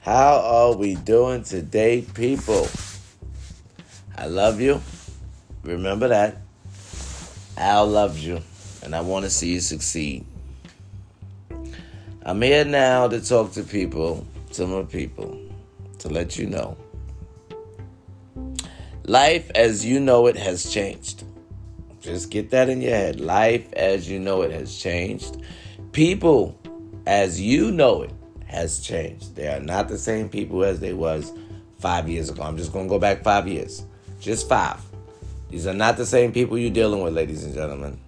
How are we doing today, people? I love you. Remember that. Al loves you, and I want to see you succeed. I'm here now to talk to people, to my people, to let you know. Life as you know it has changed. Just get that in your head. Life as you know it has changed. People as you know it has changed. They are not the same people as they was five years ago. I'm just to go back five years. Just five. These are not the same people you're dealing with, ladies and gentlemen.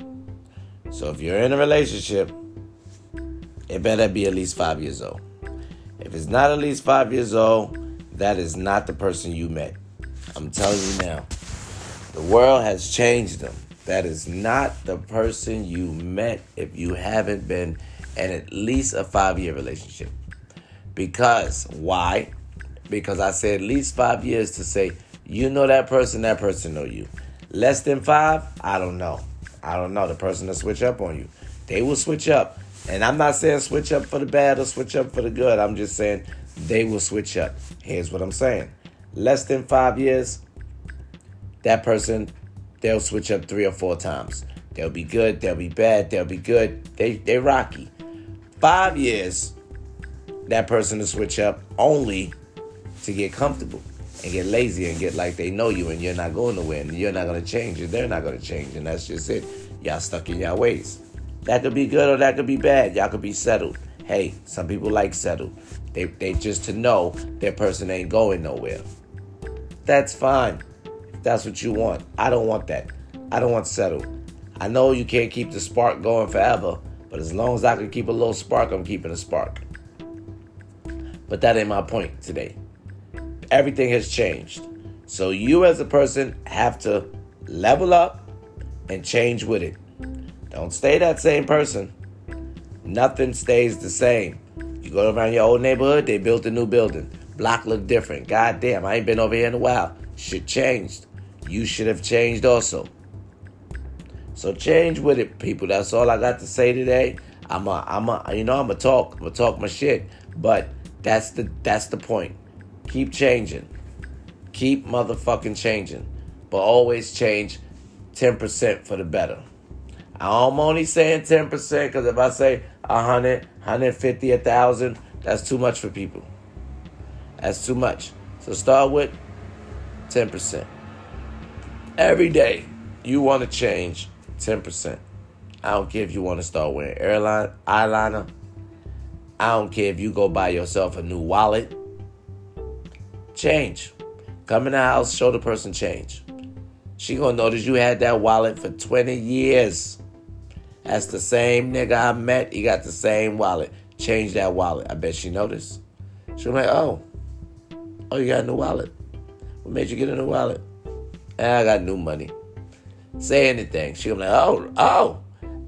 So if you're in a relationship, it better be at least five years old. If it's not at least five years old, that is not the person you met. I'm telling you now. The world has changed them. That is not the person you met if you haven't been in at least a five year relationship. Because, why? Because I say at least five years to say, you know that person, that person know you. Less than five, I don't know. I don't know. The person will switch up on you. They will switch up. And I'm not saying switch up for the bad or switch up for the good. I'm just saying they will switch up. Here's what I'm saying. Less than five years, that person, they'll switch up three or four times. They'll be good, they'll be bad, they'll be good. They they rocky. Five years, that person to switch up only to get comfortable and get lazy and get like they know you and you're not going to win. You're not going to change and they're not going to change. And that's just it. Y'all stuck in y'all ways. That could be good or that could be bad. Y'all could be settled. Hey, some people like settled. They, they just to know their person ain't going nowhere. That's fine. That's what you want. I don't want that. I don't want settled. I know you can't keep the spark going forever, but as long as I can keep a little spark, I'm keeping a spark. But that ain't my point today. Everything has changed. So you as a person have to level up and change with it. Don't stay that same person. Nothing stays the same. You go around your old neighborhood, they built a new building. Block look different. God damn, I ain't been over here in a while. Shit changed. You should have changed also. So change with it, people. That's all I got to say today. I'm a, I'm a, you know, I'm a talk, I'm a talk my shit. But that's the that's the point. Keep changing. Keep motherfucking changing. But always change 10% for the better. I'm only saying 10% because if I say 100, 150, 1,000, that's too much for people. That's too much. So start with 10%. Every day you want to change 10%. I don't care if you want to start wearing airline eyeliner. I don't care if you go buy yourself a new wallet. Change. Come in the house, show the person change. She gonna notice you had that wallet for 20 years. That's the same nigga I met. He got the same wallet. Change that wallet. I bet she noticed. She was like, oh, oh, you got a new wallet. What made you get a new wallet? Eh, I got new money. Say anything. She was like, oh, oh,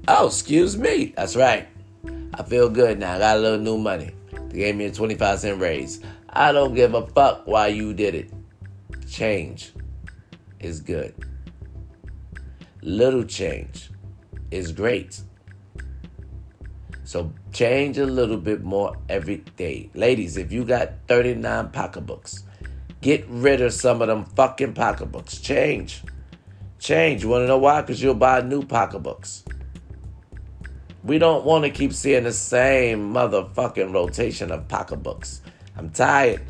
oh, excuse me. That's right. I feel good now. I got a little new money. They gave me a 25 cent raise. I don't give a fuck why you did it. Change is good. Little change is great. So change a little bit more every day. Ladies, if you got 39 pocketbooks, get rid of some of them fucking pocketbooks. Change. Change. You want to know why? Because you'll buy new pocketbooks. We don't want to keep seeing the same motherfucking rotation of pocketbooks. I'm tired.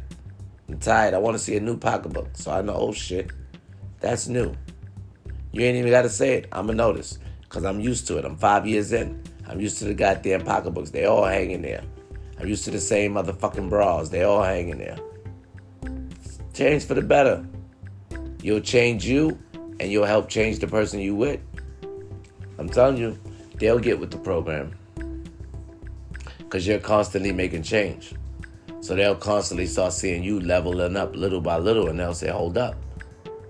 I'm tired. I want to see a new pocketbook. So I know, oh shit, that's new. You ain't even got to say it. I'm going to notice because I'm used to it. I'm five years in. I'm used to the goddamn pocketbooks. They all hanging there. I'm used to the same motherfucking bras. They all hanging there. Change for the better. You'll change you and you'll help change the person you with. I'm telling you they'll get with the program because you're constantly making change. So they'll constantly start seeing you leveling up little by little, and they'll say, "Hold up,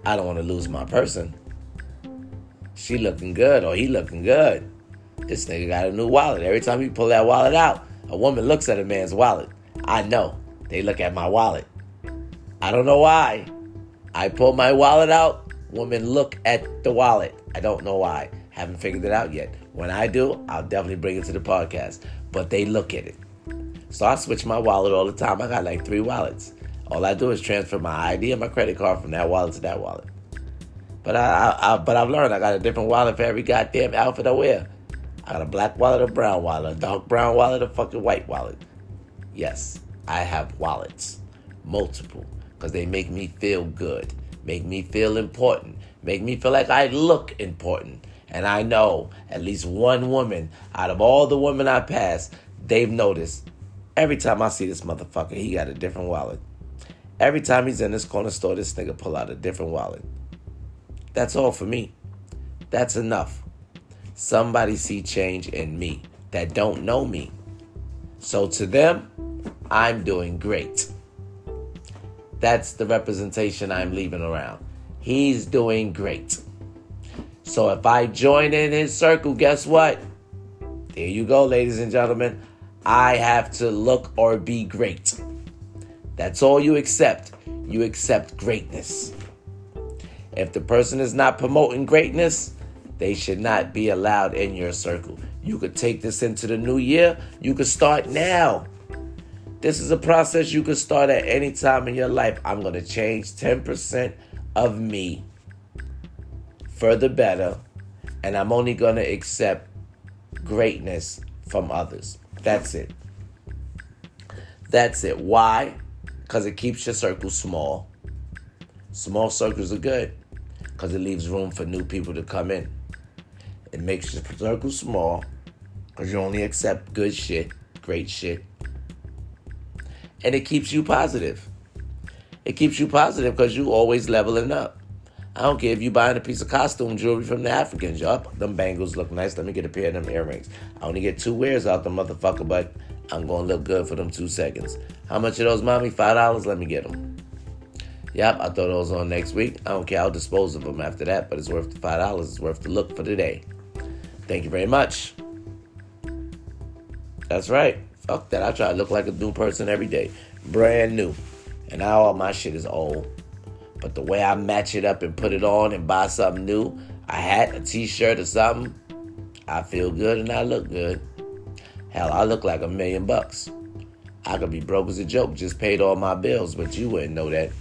I don't want to lose my person. She looking good, or he looking good. This nigga got a new wallet. Every time you pull that wallet out, a woman looks at a man's wallet. I know they look at my wallet. I don't know why. I pull my wallet out, women look at the wallet. I don't know why. Haven't figured it out yet. When I do, I'll definitely bring it to the podcast. But they look at it. So I switch my wallet all the time. I got like three wallets. All I do is transfer my ID and my credit card from that wallet to that wallet. But I, I, I but I've learned I got a different wallet for every goddamn outfit I wear. I got a black wallet, a brown wallet, a dark brown wallet, a fucking white wallet. Yes, I have wallets, multiple, because they make me feel good, make me feel important, make me feel like I look important. And I know at least one woman out of all the women I pass, they've noticed every time I see this motherfucker, he got a different wallet. Every time he's in this corner store, this nigga pull out a different wallet. That's all for me. That's enough. Somebody see change in me that don't know me. So to them, I'm doing great. That's the representation I'm leaving around. He's doing great. So if I join in his circle, guess what? There you go, ladies and gentlemen. I have to look or be great. That's all you accept. You accept greatness. If the person is not promoting greatness, they should not be allowed in your circle. You could take this into the new year. You could start now. This is a process you could start at any time in your life. I'm going to change 10% of me for the better, and I'm only going to accept greatness from others. That's it. That's it. Why? Because it keeps your circle small. Small circles are good because it leaves room for new people to come in. It makes your circle small because you only accept good shit, great shit. And it keeps you positive. It keeps you positive because you always leveling up. I don't care if you buying a piece of costume jewelry from the Africans. Yup, them bangles look nice. Let me get a pair of them earrings. I only get two wears out the motherfucker, but I'm gonna look good for them two seconds. How much are those, mommy? Five dollars. Let me get them. Yep, I throw those on next week. I don't care. I'll dispose of them after that, but it's worth the five dollars. It's worth the look for today. Thank you very much. That's right. Fuck that. I try to look like a new person every day. Brand new. And now all my shit is old. But the way I match it up and put it on and buy something new, a hat, a t-shirt or something, I feel good and I look good. Hell, I look like a million bucks. I could be broke as a joke, just paid all my bills, but you wouldn't know that.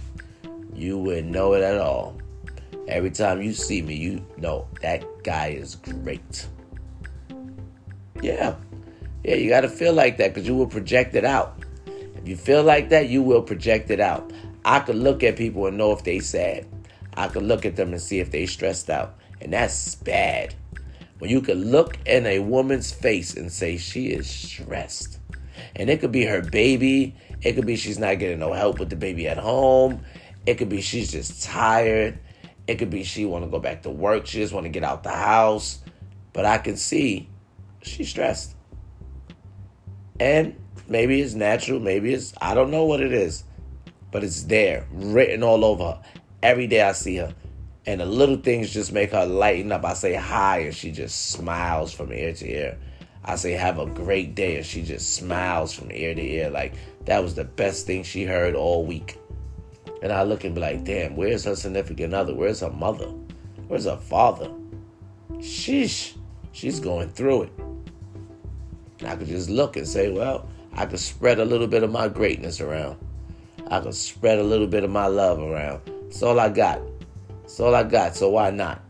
You wouldn't know it at all. Every time you see me, you know that guy is great. Yeah. Yeah, you got to feel like that because you will project it out. If you feel like that, you will project it out. I could look at people and know if they sad. I could look at them and see if they stressed out. And that's bad. When you could look in a woman's face and say she is stressed. And it could be her baby. It could be she's not getting no help with the baby at home. It could be she's just tired. It could be she want to go back to work. She just want to get out the house. But I can see she's stressed. And maybe it's natural, maybe it's I don't know what it is. But it's there, written all over her. Every day I see her. And the little things just make her lighten up. I say hi and she just smiles from ear to ear. I say have a great day and she just smiles from ear to ear like that was the best thing she heard all week. And I look and be like, damn, where's her significant other? Where's her mother? Where's her father? Sheesh, she's going through it. And I could just look and say, well, I could spread a little bit of my greatness around. I can spread a little bit of my love around. That's all I got. That's all I got. So why not?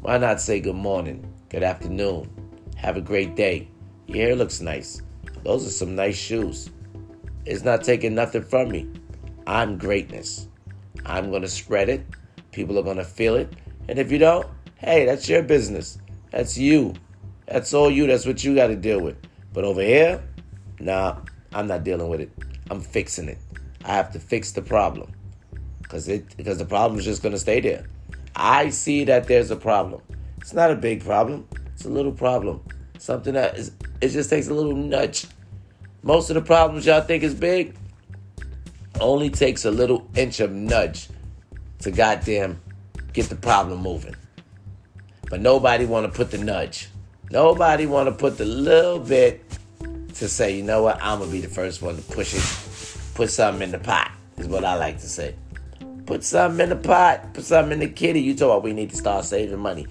Why not say good morning, good afternoon, have a great day? Your hair looks nice. Those are some nice shoes. It's not taking nothing from me. I'm greatness. I'm going to spread it. People are going to feel it. And if you don't, hey, that's your business. That's you. That's all you. That's what you got to deal with. But over here, nah, I'm not dealing with it. I'm fixing it. I have to fix the problem. Cause it because the problem is just gonna stay there. I see that there's a problem. It's not a big problem. It's a little problem. Something that is it just takes a little nudge. Most of the problems y'all think is big, only takes a little inch of nudge to goddamn get the problem moving. But nobody want to put the nudge. Nobody want to put the little bit to say, you know what, I'm gonna be the first one to push it, put something in the pot. Is what I like to say. Put something in the pot. Put something in the kitty. You talk about we need to start saving money.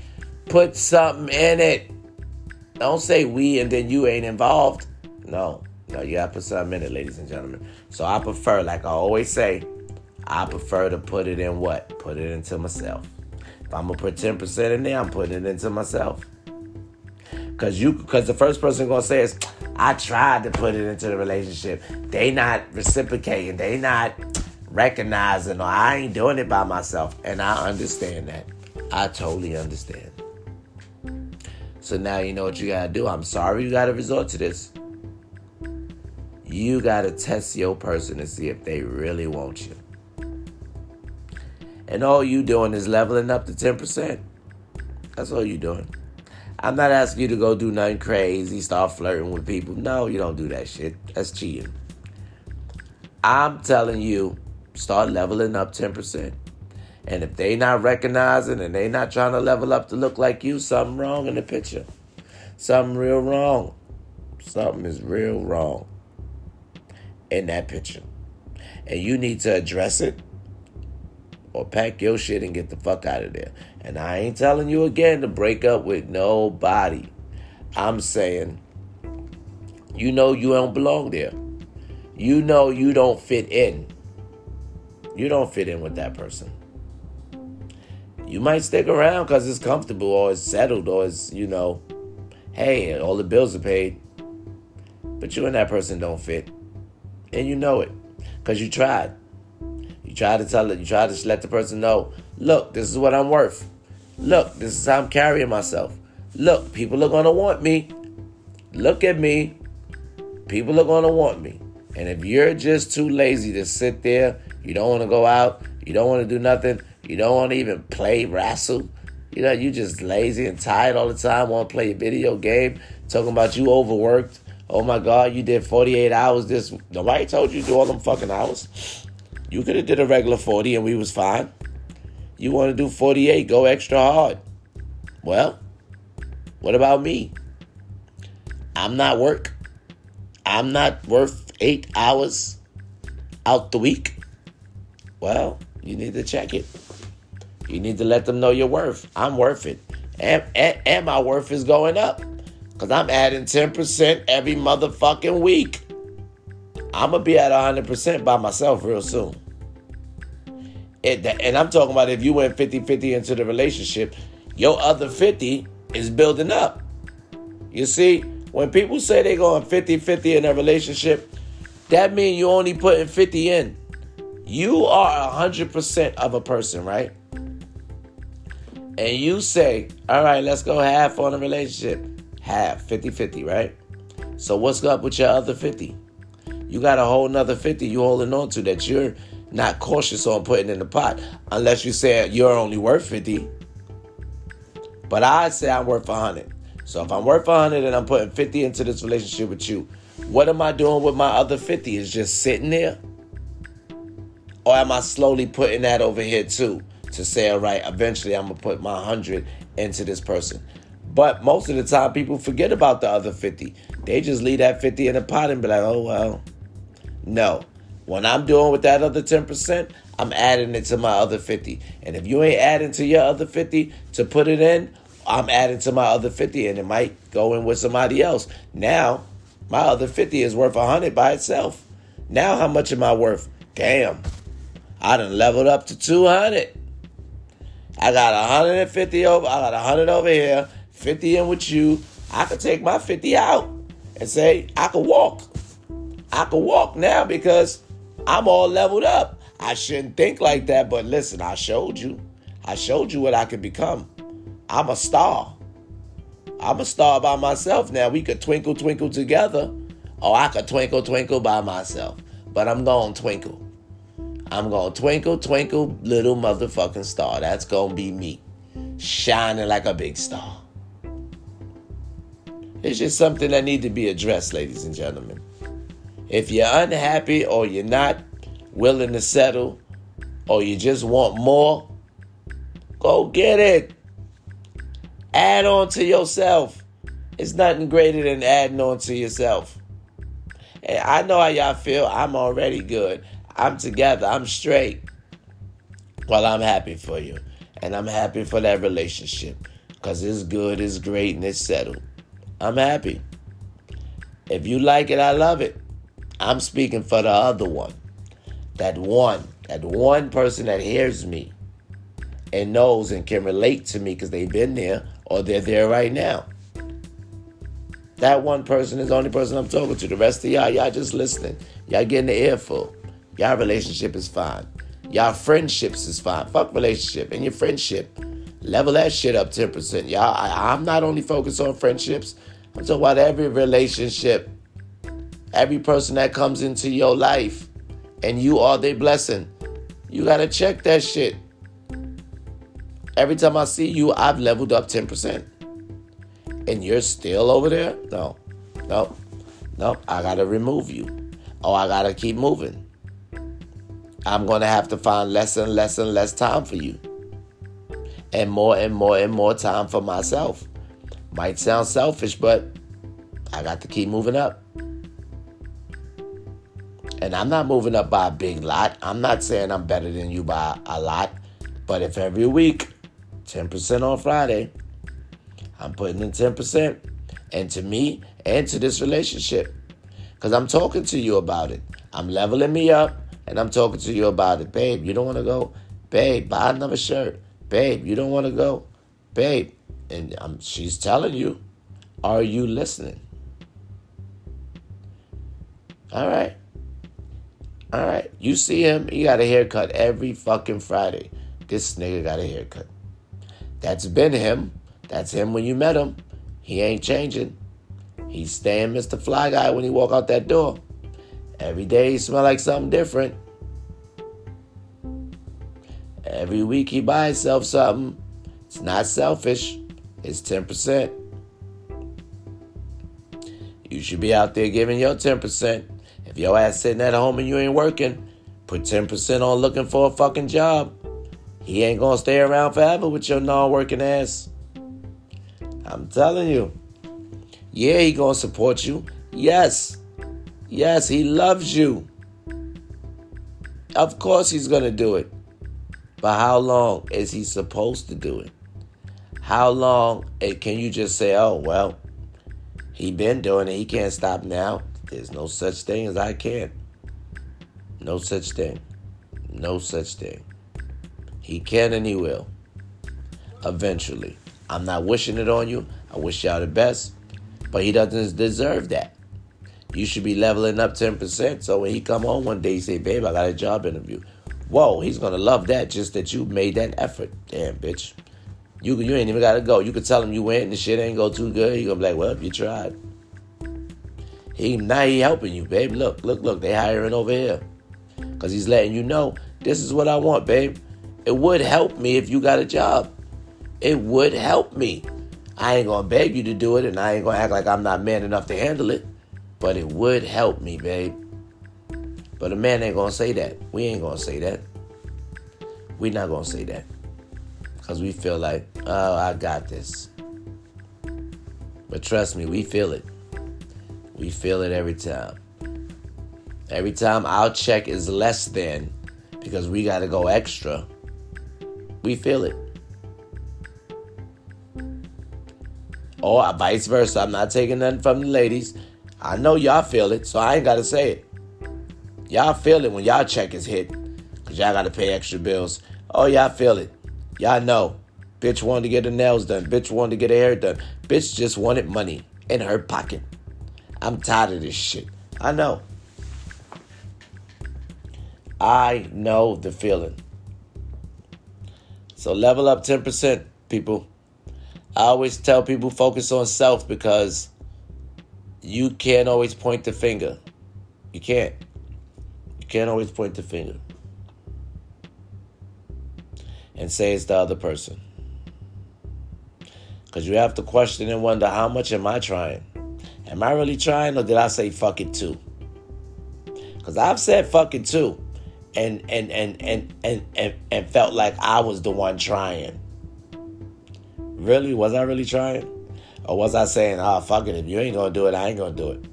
Put something in it. Don't say we and then you ain't involved. No, No, you gotta put something in it, ladies and gentlemen. So I prefer, like I always say, I prefer to put it in what? Put it into myself. If I'm gonna put 10% in there, I'm putting it into myself. Cause you cause the first person gonna say is, I tried to put it into the relationship. They not reciprocating, they not recognizing, or I ain't doing it by myself. And I understand that. I totally understand. So now you know what you gotta do. I'm sorry you gotta resort to this. You gotta test your person to see if they really want you. And all you doing is leveling up to 10%. That's all you doing. I'm not asking you to go do nothing crazy, start flirting with people. No, you don't do that shit. That's cheating. I'm telling you, start leveling up 10%. And if they not recognizing and they not trying to level up to look like you, something wrong in the picture. Something real wrong. Something is real wrong in that picture. And you need to address it or pack your shit and get the fuck out of there. And I ain't telling you again to break up with nobody. I'm saying, you know you don't belong there. You know you don't fit in. You don't fit in with that person. You might stick around because it's comfortable or it's settled or it's, you know, hey, all the bills are paid. But you and that person don't fit. And you know it because you tried. You tried to tell it, you tried to let the person know, look, this is what I'm worth. Look, this is how I'm carrying myself. Look, people are going to want me. Look at me. People are going to want me. And if you're just too lazy to sit there, you don't want to go out, you don't want to do nothing, you don't want to even play wrestle, you know, you just lazy and tired all the time, want to play a video game, talking about you overworked. Oh my God, you did 48 hours this. Nobody told you to do all them fucking hours. You could have did a regular 40 and we was fine. You want to do 48, go extra hard. Well, what about me? I'm not work. I'm not worth eight hours out the week. Well, you need to check it. You need to let them know your worth. I'm worth it. And, and, and my worth is going up. Because I'm adding 10% every motherfucking week. I'm going to be at 100% by myself real soon. And I'm talking about if you went 50 50 into the relationship, your other 50 is building up. You see, when people say they're going 50 50 in a relationship, that means you're only putting 50 in. You are 100% of a person, right? And you say, all right, let's go half on a relationship. Half, 50 50, right? So what's up with your other 50? You got a whole nother 50 you holding on to that you're not cautious on putting in the pot unless you say you're only worth 50. But I say I'm worth 100. So if I'm worth 100 and I'm putting 50 into this relationship with you, what am I doing with my other 50? Is just sitting there? Or am I slowly putting that over here too to say, all right, eventually I'm going to put my 100 into this person? But most of the time, people forget about the other 50. They just leave that 50 in the pot and be like, oh, well. No. When I'm doing with that other 10%, I'm adding it to my other 50. And if you ain't adding to your other 50 to put it in, I'm adding to my other 50 and it might go in with somebody else. Now, my other 50 is worth 100 by itself. Now, how much am I worth? Damn. I done leveled up to 200. I got 150 over, I got 100 over here, 50 in with you. I could take my 50 out and say, I could walk. I could walk now because I'm all leveled up. I shouldn't think like that, but listen, I showed you. I showed you what I could become. I'm a star. I'm a star by myself now. We could twinkle, twinkle together, or I could twinkle, twinkle by myself. But I'm going to twinkle. I'm going to twinkle, twinkle, little motherfucking star. That's going to be me. Shining like a big star. It's just something that need to be addressed, ladies and gentlemen. If you're unhappy or you're not willing to settle or you just want more, go get it. Add on to yourself. It's nothing greater than adding on to yourself. And I know how y'all feel. I'm already good. I'm together. I'm straight. Well, I'm happy for you. And I'm happy for that relationship. Because it's good, it's great, and it's settled. I'm happy. If you like it, I love it. I'm speaking for the other one. That one, that one person that hears me and knows and can relate to me because they've been there or they're there right now. That one person is the only person I'm talking to. The rest of y'all, y'all just listening. Y'all getting the earful. Y'all relationship is fine. Y'all friendships is fine. Fuck relationship and your friendship. Level that shit up 10%. Y'all, I, I'm not only focused on friendships. I'm talking about every relationship, every person that comes into your life, and you are their blessing. You gotta check that shit. Every time I see you, I've leveled up 10%. And you're still over there? No. No. No. I gotta remove you. Oh, I gotta keep moving. I'm gonna have to find less and less and less time for you. And more and more and more time for myself. Might sound selfish, but I got to keep moving up. And I'm not moving up by a big lot. I'm not saying I'm better than you by a lot. But if every week, 10% on Friday, I'm putting in 10%, and to me and to this relationship, because I'm talking to you about it. I'm leveling me up, and I'm talking to you about it. Babe, you don't want to go? Babe, buy another shirt. Babe, you don't want to go? Babe, and um, she's telling you, are you listening? All right. All right. You see him, he got a haircut every fucking Friday. This nigga got a haircut. That's been him. That's him when you met him. He ain't changing. He's staying Mr. Fly Guy when he walk out that door. Every day he smell like something different. Every week he buy himself something. It's not selfish. It's 10%. You should be out there giving your 10%. If your ass sitting at home and you ain't working, put 10% on looking for a fucking job. He ain't gonna stay around forever with your non-working ass. I'm telling you. Yeah, he gonna support you. Yes. Yes, he loves you. Of course he's gonna do it. But how long is he supposed to do it? How long eh, can you just say, oh, well, he been doing it. He can't stop now. There's no such thing as I can. No such thing. No such thing. He can and he will. Eventually. I'm not wishing it on you. I wish y'all the best. But he doesn't deserve that. You should be leveling up 10%. So when he come home one day, he say, babe, I got a job interview. Whoa, he's gonna love that just that you made that effort. Damn, bitch. You you ain't even gotta go. You could tell him you went and the shit ain't go too good. He gonna be like, well, you tried. He now he helping you, babe. Look, look, look. They hiring over here, cause he's letting you know this is what I want, babe. It would help me if you got a job. It would help me. I ain't gonna beg you to do it, and I ain't gonna act like I'm not man enough to handle it. But it would help me, babe. But a man ain't gonna say that. We ain't gonna say that. We not gonna say that because we feel like, oh, I got this. But trust me, we feel it. We feel it every time. Every time our check is less than because we got to go extra, we feel it. Or vice versa. I'm not taking nothing from the ladies. I know y'all feel it, so I ain't got to say it. Y'all feel it when y'all check is hit because y'all got to pay extra bills. Oh, y'all feel it. Y'all know. Bitch wanted to get her nails done. Bitch wanted to get her hair done. Bitch just wanted money in her pocket. I'm tired of this shit. I know. I know the feeling. So level up 10%, people. I always tell people focus on self because you can't always point the finger. You can't. You can't always point the finger and say it's the other person. Because you have to question and wonder how much am I trying? Am I really trying or did I say fuck it too? Because I've said fuck it too and and, and and and and and felt like I was the one trying. Really? Was I really trying? Or was I saying, oh fuck it, if you ain't gonna do it, I ain't gonna do it?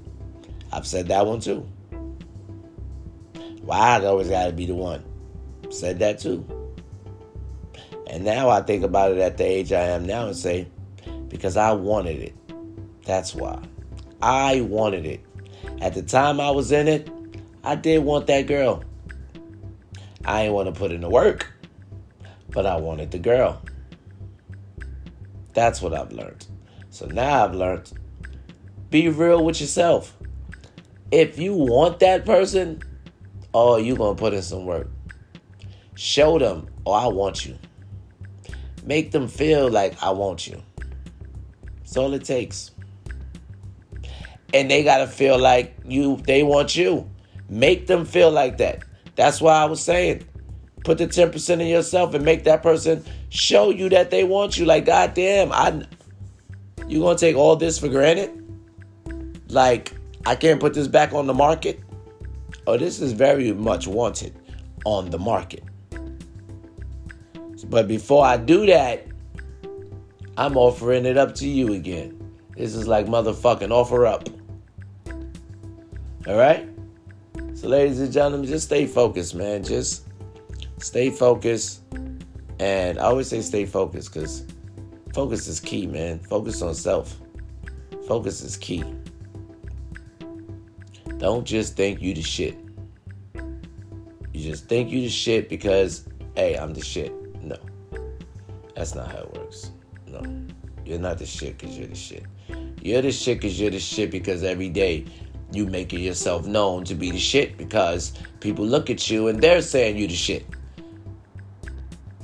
I've said that one too. Why I always gotta be the one? Said that too. And now I think about it at the age I am now and say, because I wanted it. That's why. I wanted it. At the time I was in it, I did want that girl. I didn't want to put in the work, but I wanted the girl. That's what I've learned. So now I've learned be real with yourself. If you want that person, oh, you're going to put in some work. Show them, oh, I want you. Make them feel like I want you. That's all it takes. And they got to feel like you they want you. Make them feel like that. That's why I was saying put the 10% in yourself and make that person show you that they want you. Like god damn i you gonna take all this for granted? Like i can't put this back on the market? Oh this is very much wanted on the market. But before i do that i'm offering it up to you again. This is like motherfucking OfferUp all right so ladies and gentlemen just stay focused man just stay focused. And I always say stay focused because focus is key, man. Focus on self. Focus is key. Don't just think you the shit. You just think you the shit because, hey, I'm the shit. No. That's not how it works. No. You're not the shit because you're the shit. You're the shit because you're the shit because every day you making yourself known to be the shit because people look at you and they're saying you the shit.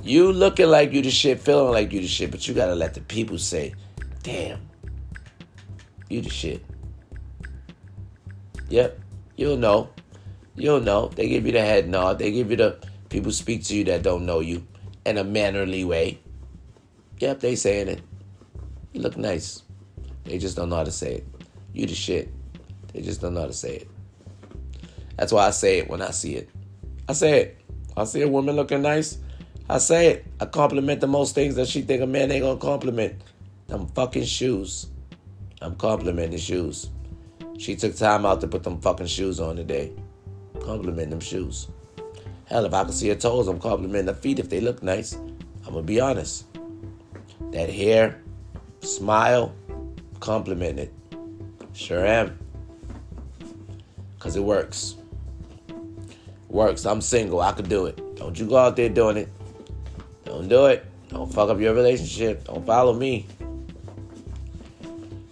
You looking like you the shit, feeling like you the shit, but you gotta let the people say, damn, you the shit. Yep, you'll know. You'll know. They give you the head nod. They give you the people speak to you that don't know you in a mannerly way. Yep, they saying it. You look nice. They just don't know how to say it. You the shit. They just don't know how to say it. That's why I say it when I see it. I say it. I see a woman looking nice. I say it. I compliment the most things that she think a man ain't gonna compliment. Them fucking shoes. I'm complimenting shoes. She took time out to put them fucking shoes on today. Compliment them shoes. Hell, if I can see her toes, I'm complimenting her feet if they look nice. I'm gonna be honest. That hair, smile, compliment it. Sure am. Cause it works. Works. I'm single. I could do it. Don't you go out there doing it. Don't do it. Don't fuck up your relationship. Don't follow me.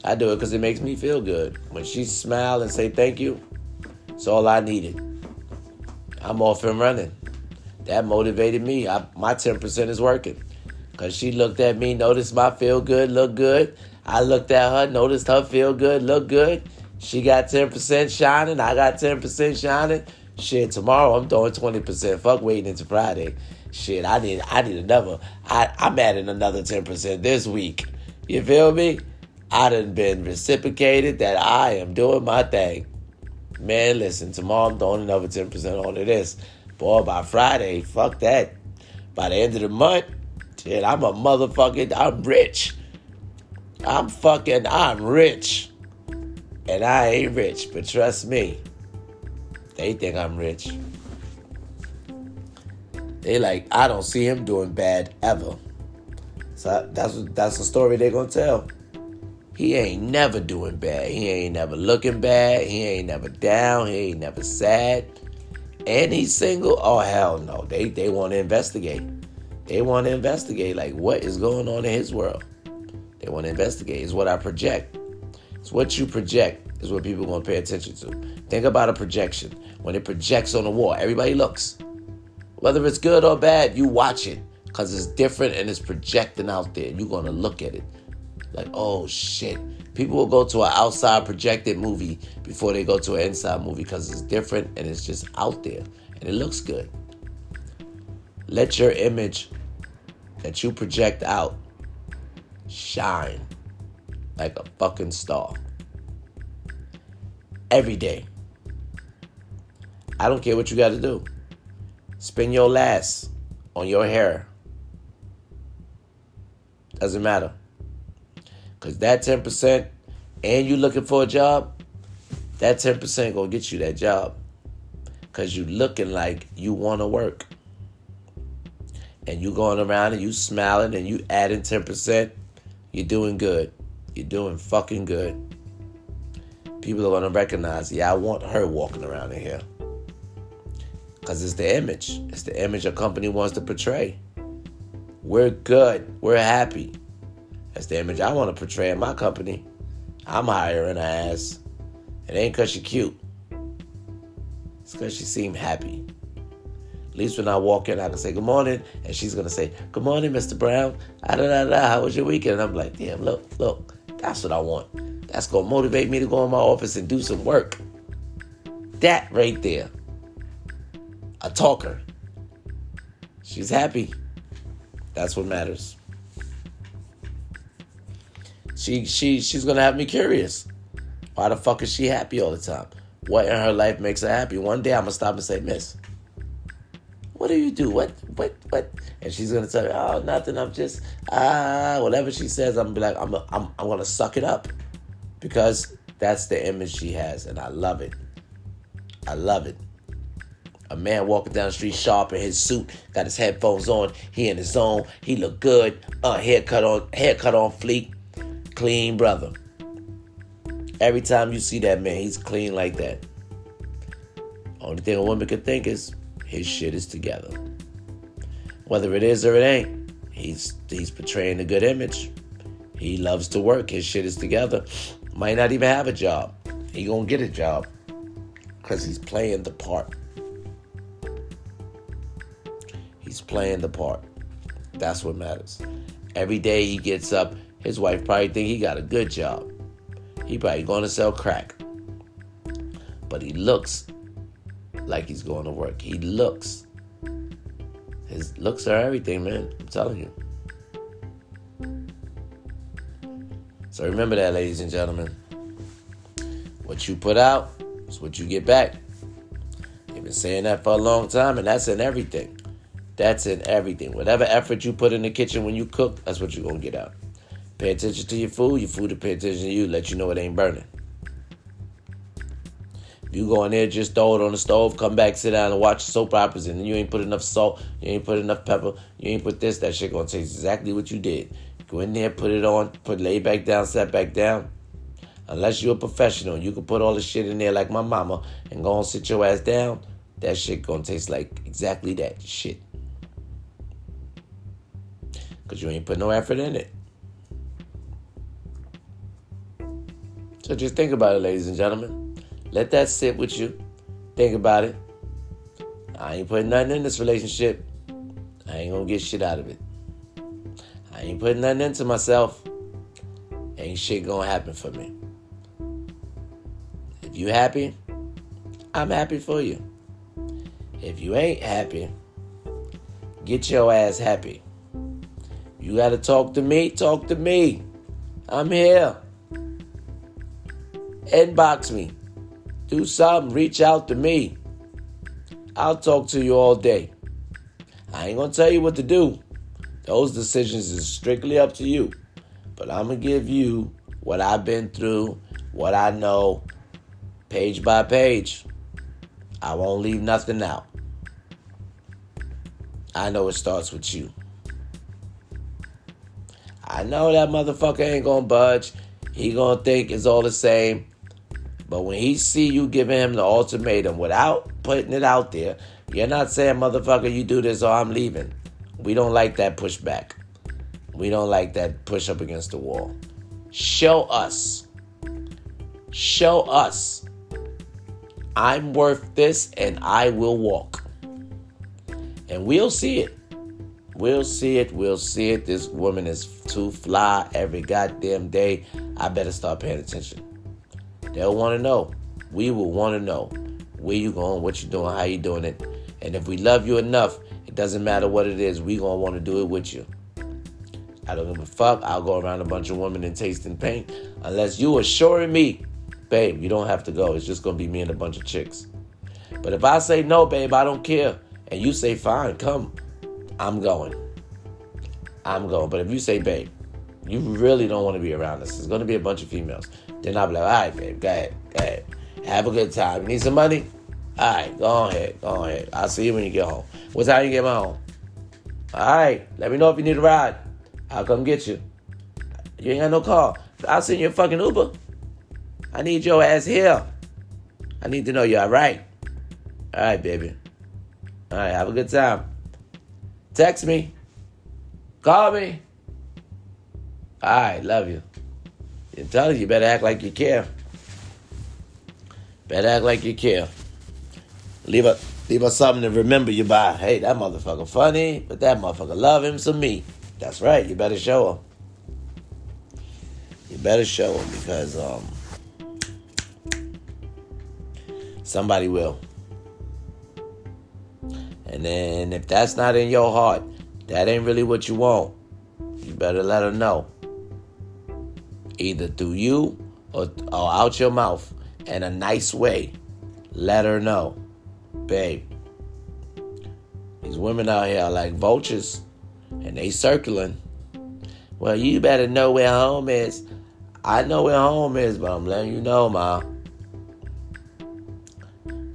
I do it because it makes me feel good. When she smile and say thank you, it's all I needed. I'm off and running. That motivated me. I, my 10% is working. Because she looked at me, noticed my feel good, look good. I looked at her, noticed her feel good, look good. She got 10% shining. I got 10% shining. Shit, tomorrow I'm doing 20%. Fuck waiting until Friday. Shit, I need I need another. I, I'm adding another 10% this week. You feel me? I done been reciprocated that I am doing my thing. Man, listen, tomorrow I'm throwing another 10% onto this. Boy, by Friday, fuck that. By the end of the month, shit, I'm a motherfucking, I'm rich. I'm fucking, I'm rich. And I ain't rich, but trust me, they think I'm rich. They like, I don't see him doing bad ever. So that's that's the story they're gonna tell. He ain't never doing bad. He ain't never looking bad. He ain't never down. He ain't never sad. And he's single. Oh hell no. They they want to investigate. They want to investigate like what is going on in his world. They want to investigate. It's what I project. It's what you project is what people are gonna pay attention to. Think about a projection. When it projects on the wall, everybody looks. Whether it's good or bad, you watch it because it's different and it's projecting out there. You're going to look at it like, oh shit. People will go to an outside projected movie before they go to an inside movie because it's different and it's just out there and it looks good. Let your image that you project out shine like a fucking star every day. I don't care what you got to do. Spend your last on your hair. Doesn't matter. Because that 10% and you looking for a job, that 10% gonna get you that job. Because you looking like you want to work. And you going around and you smiling and you adding 10%, you're doing good. You're doing fucking good. people are to recognize, yeah, I want her walking around in here. Because it's the image. It's the image a company wants to portray. We're good. We're happy. That's the image I want to portray in my company. I'm hiring her ass. It ain't because she cute. It's because she seemed happy. At least when I walk in, I can say good morning, and she's gonna say good morning, Mr. Brown. Ah, da, da, da. How was your weekend? And I'm like, damn, look, look, that's what I want. That's gonna motivate me to go in my office and do some work. That right there, a talker. She's happy. That's what matters. She she she's gonna have me curious. Why the fuck is she happy all the time? What in her life makes her happy? One day I'm gonna stop and say, Miss, what do you do? What, what, what? And she's gonna tell me, oh, nothing. I'm just ah, whatever she says. I'm be like, I'm, I'm, I'm gonna suck it up, because that's the image she has, and I love it. I love it. A man walking down the street sharp in his suit, got his headphones on, he in his zone, he look good, uh, haircut on, haircut on fleek, clean brother. Every time you see that man, he's clean like that. Only thing a woman could think is, his shit is together. Whether it is or it ain't, he's he's portraying a good image. He loves to work. His shit is together. Might not even have a job. He gonna get a job because he's playing the part. He's playing the part. That's what matters. Every day he gets up, his wife probably think he got a good job. He probably to sell crack. But he looks like he's going to work. He looks. His looks are everything, man. I'm telling you. So remember that, ladies and gentlemen. What you put out is what you get back. They've been saying that for a long time, and that's in everything. That's in everything. Whatever effort you put in the kitchen when you cook, that's what you're going to get out. Pay attention to your food, your food will pay attention to you, let you know it ain't burning. You go in there, just throw it on the stove, come back, sit down and watch soap operas, and you ain't put enough salt, you ain't put enough pepper, you ain't put this, that shit gonna taste exactly what you did. Go in there, put it on, put lay back down, set back down. Unless you're a professional, you can put all the shit in there like my mama and go and sit your ass down. That shit gonna taste like exactly that shit. Cause you ain't put no effort in it. So just think about it, ladies and gentlemen. Let that sit with you. Think about it. I ain't putting nothing in this relationship. I ain't gonna get shit out of it. I ain't putting nothing into myself. Ain't shit gonna happen for me. If you happy, I'm happy for you. If you ain't happy, get your ass happy. You gotta talk to me, talk to me. I'm here. Inbox me. Do something. Reach out to me. I'll talk to you all day. I ain't gonna tell you what to do. Those decisions is strictly up to you. But I'm gonna give you what I've been through, what I know, page by page. I won't leave nothing out. I know it starts with you. I know that motherfucker ain't gonna budge. He gonna think it's all the same. But when he see you giving him the ultimatum without putting it out there, you're not saying, motherfucker, you do this or I'm leaving. We don't like that pushback. We don't like that push up against the wall. Show us. Show us. I'm worth this and I will walk. And we'll see it. We'll see it. We'll see it. This woman is too fly every goddamn day. I better start paying attention. They'll want to know. We will want to know where you going, what you doing, how you doing it. And if we love you enough, it doesn't matter what it is, we gonna want to do it with you. I don't give a fuck. I'll go around a bunch of women and taste tasting paint. Unless you assuring me, babe, you don't have to go. It's just gonna be me and a bunch of chicks. But if I say no, babe, I don't care, and you say fine, come, I'm going. I'm going. But if you say, babe, you really don't want to be around us, there's gonna be a bunch of females. Then I'll be like, all right, babe, go ahead, go ahead. Have a good time. You need some money? All right, go ahead, go ahead. I'll see you when you get home. What time you get home? All right, let me know if you need a ride. I'll come get you. You ain't got no car. I'll send you a fucking Uber. I need your ass here. I need to know you're all right. All right, baby. All right, have a good time. Text me. Call me. All right, love you. I'm telling you, you better act like you care. Better act like you care. Leave a leave us something to remember you by. Hey, that motherfucker funny, but that motherfucker love him some me. That's right. You better show him. You better show him because um somebody will. And then if that's not in your heart, that ain't really what you want. You better let her know. Either through you or, or out your mouth in a nice way. Let her know. Babe, these women out here are like vultures and they circling. Well, you better know where home is. I know where home is, but I'm letting you know, Ma.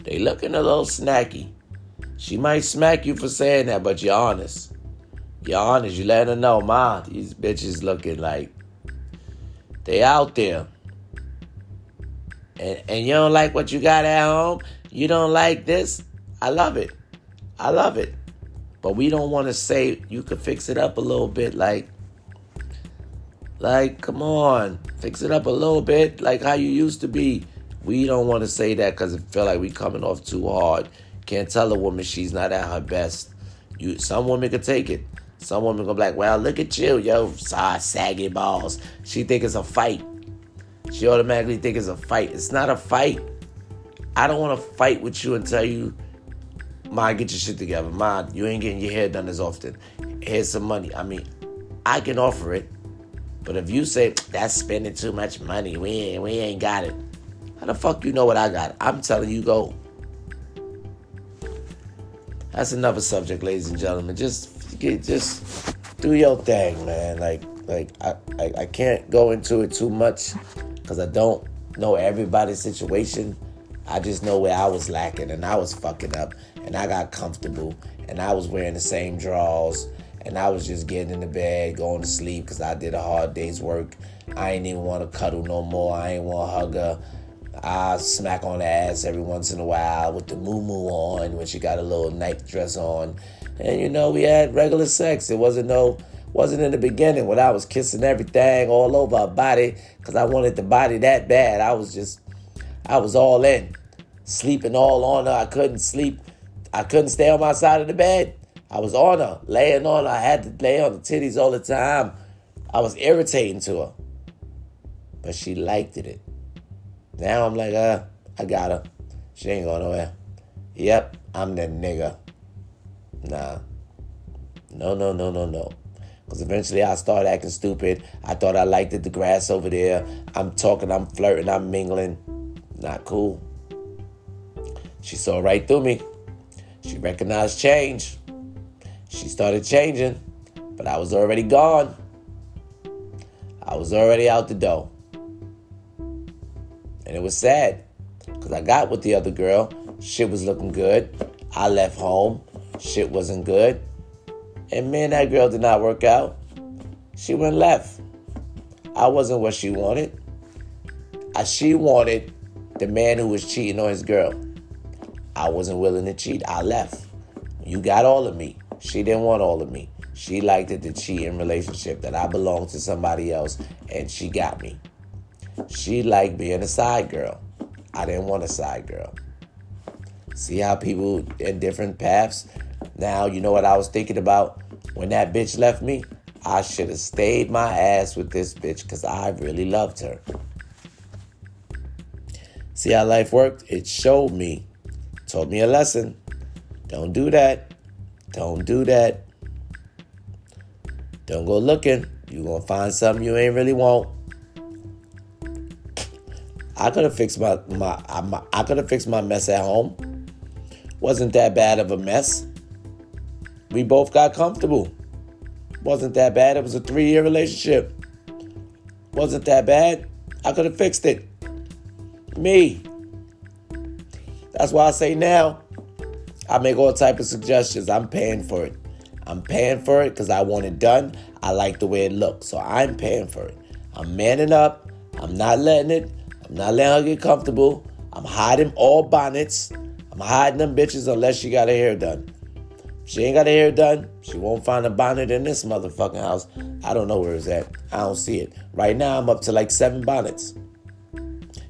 They looking a little snacky. She might smack you for saying that, but you're honest. You're honest. You let her know, Ma, these bitches looking like they out there. And, and you don't like what you got at home? You don't like this? I love it. I love it. But we don't want to say you could fix it up a little bit like like come on, fix it up a little bit like how you used to be. We don't want to say that cuz it feel like we coming off too hard. Can't tell a woman she's not at her best. You, some women could take it. Some women gonna be like, "Well, look at you, yo, saggy balls." She think it's a fight. She automatically think it's a fight. It's not a fight. I don't want to fight with you and tell you, "Ma, get your shit together." Ma, you ain't getting your hair done as often. Here's some money. I mean, I can offer it, but if you say that's spending too much money, we ain't, we ain't got it. How the fuck you know what I got? I'm telling you, go. That's another subject, ladies and gentlemen. Just get, just do your thing, man. Like, like I, I, I can't go into it too much because I don't know everybody's situation. I just know where I was lacking and I was fucking up and I got comfortable and I was wearing the same drawers and I was just getting in the bed, going to sleep because I did a hard day's work. I ain't even want to cuddle no more. I ain't want to hug her. I smack on the ass every once in a while with the moo moo on when she got a little night dress on. And you know, we had regular sex. It wasn't no wasn't in the beginning when I was kissing everything all over her body because I wanted the body that bad. I was just I was all in. Sleeping all on her. I couldn't sleep. I couldn't stay on my side of the bed. I was on her, laying on her. I had to lay on the titties all the time. I was irritating to her. But she liked it. Now I'm like, uh, I got her. She ain't going nowhere. Yep, I'm the nigga. Nah. No, no, no, no, no. Because eventually I started acting stupid. I thought I liked it, the grass over there. I'm talking, I'm flirting, I'm mingling. Not cool. She saw right through me. She recognized change. She started changing, but I was already gone. I was already out the door. And it was sad because I got with the other girl. Shit was looking good. I left home. Shit wasn't good. And me and that girl did not work out. She went left. I wasn't what she wanted. She wanted the man who was cheating on his girl. I wasn't willing to cheat. I left. You got all of me. She didn't want all of me. She liked it to cheat in relationship that I belonged to somebody else and she got me. She liked being a side girl. I didn't want a side girl. See how people in different paths. Now you know what I was thinking about when that bitch left me. I should have stayed my ass with this bitch because I really loved her. See how life worked? It showed me, told me a lesson. Don't do that. Don't do that. Don't go looking. You're going to find something you ain't really want. I could have fixed my, my, my I could have fixed my mess at home. Wasn't that bad of a mess. We both got comfortable. Wasn't that bad. It was a three year relationship. Wasn't that bad. I could have fixed it. Me. That's why I say now, I make all type of suggestions. I'm paying for it. I'm paying for it because I want it done. I like the way it looks. So I'm paying for it. I'm manning up. I'm not letting it I'm not letting her get comfortable. I'm hiding all bonnets. I'm hiding them bitches unless she got her hair done. She ain't got her hair done, she won't find a bonnet in this motherfucking house. I don't know where it's at. I don't see it. Right now, I'm up to like seven bonnets.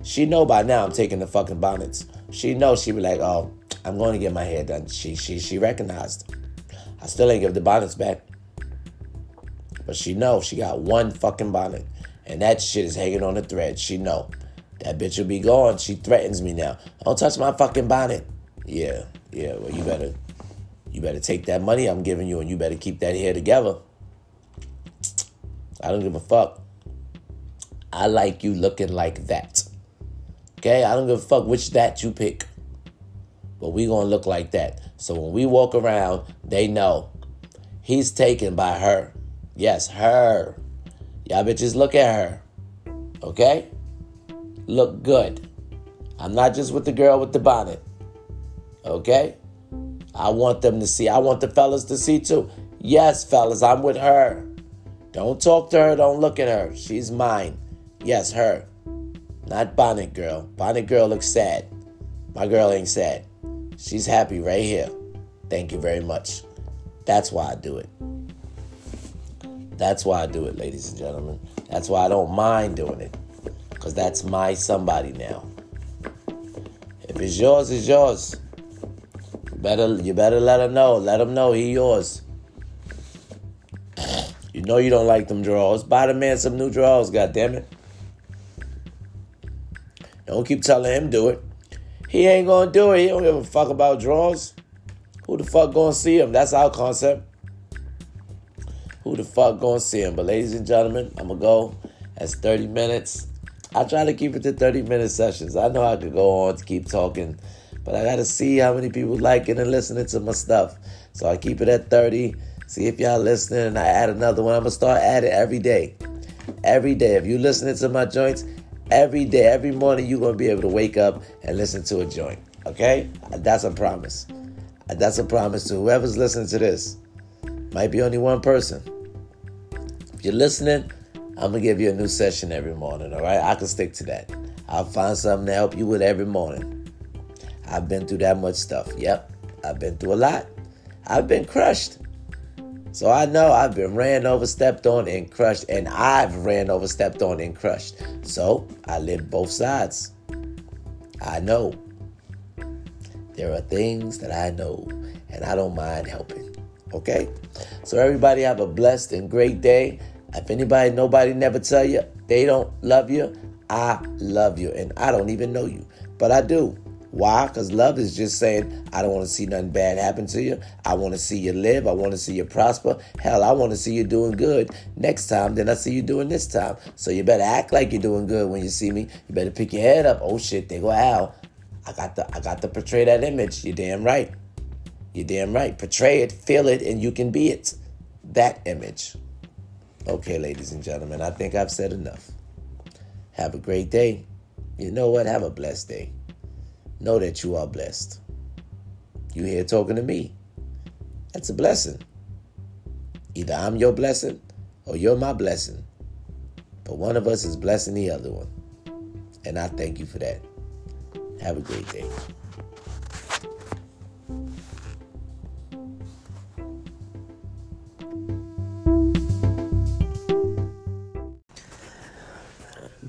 She know by now I'm taking the fucking bonnets. She know she be like, oh, I'm going to get my hair done. She she she recognized. I still ain't give the bonnets back. But she know she got one fucking bonnet. And that shit is hanging on the thread. She know. That bitch will be gone. She threatens me now. Don't touch my fucking bonnet. Yeah, yeah. Well, you better, you better take that money I'm giving you, and you better keep that hair together. I don't give a fuck. I like you looking like that. Okay, I don't give a fuck which that you pick. But we gonna look like that. So when we walk around, they know he's taken by her. Yes, her. Y'all bitches look at her. Okay? Look good. I'm not just with the girl with the bonnet. Okay? I want them to see. I want the fellas to see too. Yes, fellas, I'm with her. Don't talk to her. Don't look at her. She's mine. Yes, her. Not bonnet girl. Bonnet girl looks sad. My girl ain't sad. She's happy right here. Thank you very much. That's why I do it. That's why I do it, ladies and gentlemen. That's why I don't mind doing it. Because that's my somebody now. If it's yours, it's yours. Better, you better let him know. Let him know he yours. You know you don't like them draws. Buy the man some new drawers, goddammit. Don't keep telling him do it. He ain't gonna do it. He don't give a fuck about draws. Who the fuck gonna see him? That's our concept. Who the fuck gonna see him? But ladies and gentlemen, I'm gonna go. That's 30 minutes. I try to keep it to 30 minute sessions. I know I could go on to keep talking, but I gotta see how many people like it and listening to my stuff. So I keep it at 30. See if y'all listening and I add another one. I'm gonna start adding every day. Every day. If you listening to my joints, every day, every morning, you're gonna be able to wake up and listen to a joint. Okay? That's a promise. That's a promise to whoever's listening to this. Might be only one person. If you're listening, I'm gonna give you a new session every morning, all right? I can stick to that. I'll find something to help you with every morning. I've been through that much stuff. Yep, I've been through a lot. I've been crushed. So I know I've been ran over, stepped on, and crushed, and I've ran over, stepped on, and crushed. So I live both sides. I know. There are things that I know, and I don't mind helping. Okay? So everybody have a blessed and great day. If anybody, nobody never tell you they don't love you, I love you. And I don't even know you. But I do. Why? Because love is just saying, I don't want to see nothing bad happen to you. I want to see you live. I want to see you prosper. Hell, I want to see you doing good next time than I see you doing this time. So you better act like you're doing good when you see me. You better pick your head up. Oh shit, they go out. I got to I got to portray that image. You're damn right. You're damn right. Portray it, feel it, and you can be it. That image. Okay, ladies and gentlemen, I think I've said enough. Have a great day. You know what? Have a blessed day. Know that you are blessed. You here talking to me. That's a blessing. Either I'm your blessing or you're my blessing. But one of us is blessing the other one. And I thank you for that. Have a great day.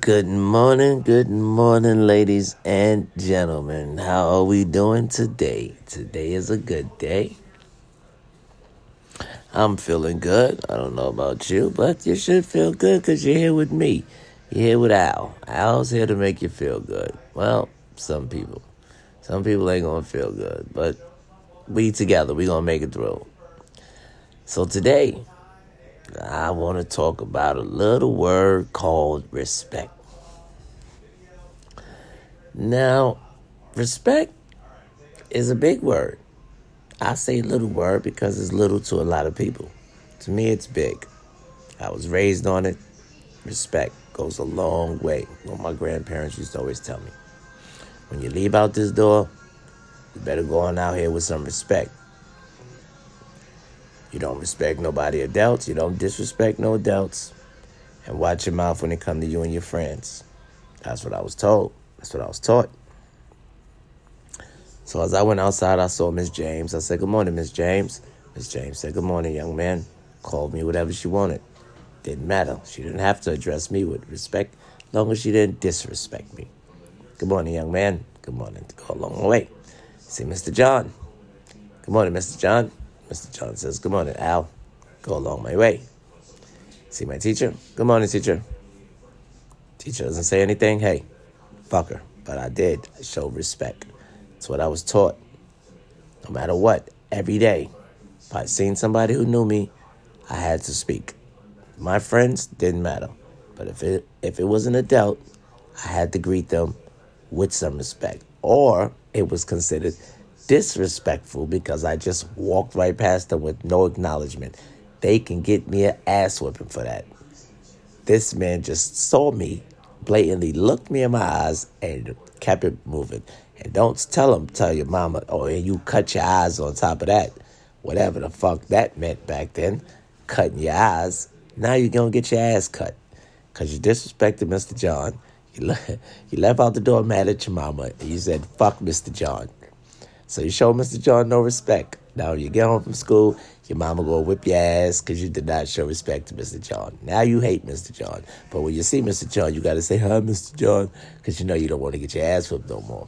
Good morning, good morning, ladies and gentlemen. How are we doing today? Today is a good day. I'm feeling good. I don't know about you, but you should feel good because you're here with me. You're here with Al. Al's here to make you feel good. Well, some people. Some people ain't going to feel good, but we together, we going to make it through. So today, I want to talk about a little word called respect. Now, respect is a big word. I say little word because it's little to a lot of people. To me, it's big. I was raised on it. Respect goes a long way. What my grandparents used to always tell me. When you leave out this door, you better go on out here with some respect. You don't respect nobody adults. You don't disrespect no adults. And watch your mouth when it come to you and your friends. That's what I was told. That's what I was taught. So as I went outside, I saw Miss James. I said, Good morning, Miss James. Miss James said, Good morning, young man. Called me whatever she wanted. Didn't matter. She didn't have to address me with respect, as long as she didn't disrespect me. Good morning, young man. Good morning. To go a long way. See, Mr. John. Good morning, Mr. John. Mr. John says, Good morning, Al. Go along my way. See my teacher? Good morning, teacher. Teacher doesn't say anything. Hey, fuck her. But I did. I showed respect. That's what I was taught. No matter what, every day. If I seen somebody who knew me, I had to speak. My friends didn't matter. But if it if it was an adult, I had to greet them with some respect. Or it was considered disrespectful because I just walked right past them with no acknowledgement. They can get me an ass whipping for that. This man just saw me, blatantly looked me in my eyes, and kept it moving. And don't tell him, tell your mama, oh, and you cut your eyes on top of that. Whatever the fuck that meant back then, cutting your eyes. Now you're gonna get your ass cut. Cause you disrespected Mr. John. You left out the door mad at your mama, and you said, fuck Mr. John. So you show Mr. John no respect. Now you get home from school, your mama gonna whip your ass because you did not show respect to Mr. John. Now you hate Mr. John. But when you see Mr. John, you gotta say, hi, Mr. John, because you know you don't want to get your ass whipped no more.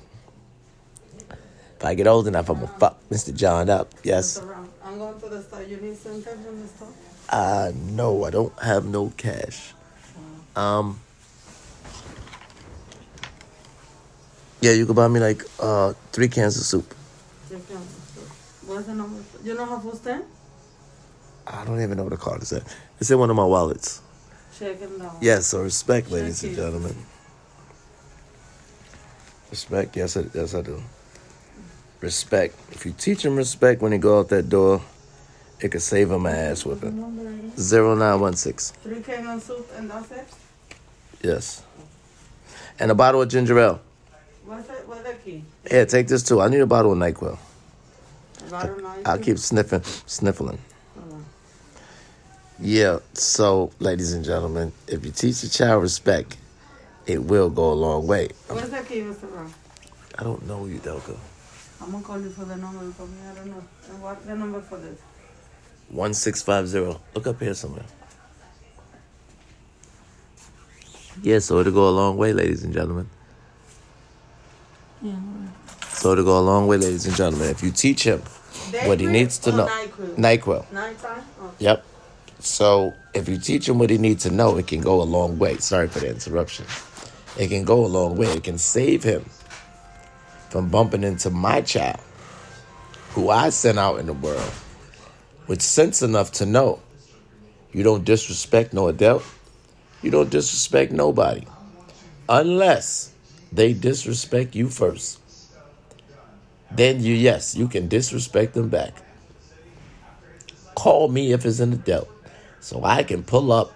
If I get old enough, I'm gonna fuck Mr. John up. Yes. I'm going to the store. You need some cash from the store? Uh, no, I don't have no cash. Um, yeah, you could buy me like uh three cans of soup. Check the number? You know how food stand? I don't even know what the card is at. It's in one of my wallets. Check it out. Yes, so respect, ladies and gentlemen. Respect, yes, I, yes, I do. Respect. If you teach them respect when they go out that door, it could save them an ass whipping. number again? Zero nine one six. Three can of soup and that's it? Yes. And a bottle of ginger ale. What's it? What's the key? Here, take this too. I need a bottle of Nyquil. I'll keep sniffing, sniffling. Yeah. So, ladies and gentlemen, if you teach a child respect, it will go a long way. Where's the key, Mr. Brown? I don't know you, Delco. I'm gonna call you for the number me, I don't know. And what the number for this? One six five zero. Look up here somewhere. Yeah, so it'll go a long way, ladies and gentlemen. Yeah. So it'll go a long way, ladies and gentlemen. If you teach him what he needs to know, NyQuil? Nyquil. Oh. Yep. So if you teach him what he needs to know, it can go a long way. Sorry for the interruption. It can go a long way. It can save him from bumping into my child, who I sent out in the world, with sense enough to know you don't disrespect no adult, you don't disrespect nobody, unless they disrespect you first. Then you, yes, you can disrespect them back. Call me if it's an adult so I can pull up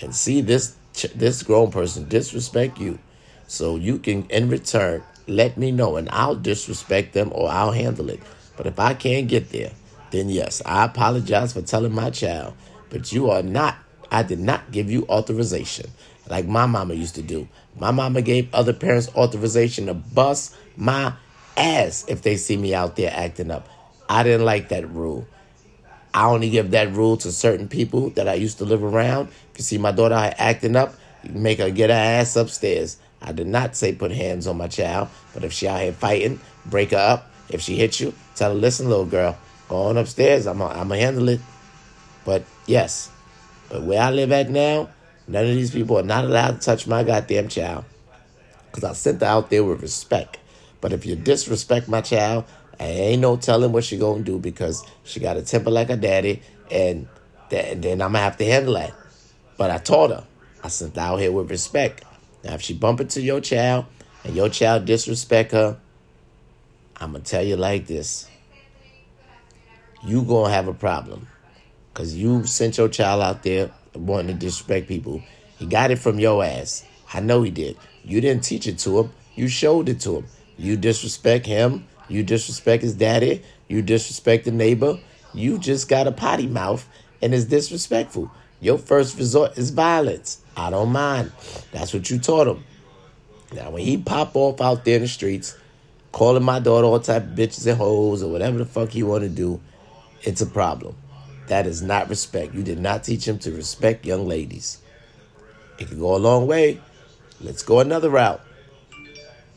and see this this grown person disrespect you. So you can in return let me know and I'll disrespect them or I'll handle it. But if I can't get there then yes I apologize for telling my child but you are not I did not give you authorization. Like my mama used to do. My mama gave other parents authorization to bust my ass if they see me out there acting up I didn't like that rule I only give that rule to certain people that I used to live around. If you see my daughter acting up, make her get her ass upstairs. I did not say put hands on my child, but if she out here fighting, break her up. If she hits you, tell her, listen, little girl, go on upstairs. I'm going to handle it. But yes, but where I live at now, none of these people are not allowed to touch my goddamn child. Because I sent her out there with respect. But if you disrespect my child, I ain't no telling what she gonna do because she got a temper like her daddy, and th- then I'm gonna have to handle that. But I taught her. I sent her out here with respect. Now, if she bump into your child and your child disrespect her, I'm gonna tell you like this: you gonna have a problem, cause you sent your child out there wanting to disrespect people. He got it from your ass. I know he did. You didn't teach it to him. You showed it to him. You disrespect him. You disrespect his daddy. You disrespect the neighbor. You just got a potty mouth and it's disrespectful. Your first resort is violence. I don't mind. That's what you taught him. Now, when he pop off out there in the streets, calling my daughter all type of bitches and hoes or whatever the fuck he want to do, it's a problem. That is not respect. You did not teach him to respect young ladies. It could go a long way. Let's go another route.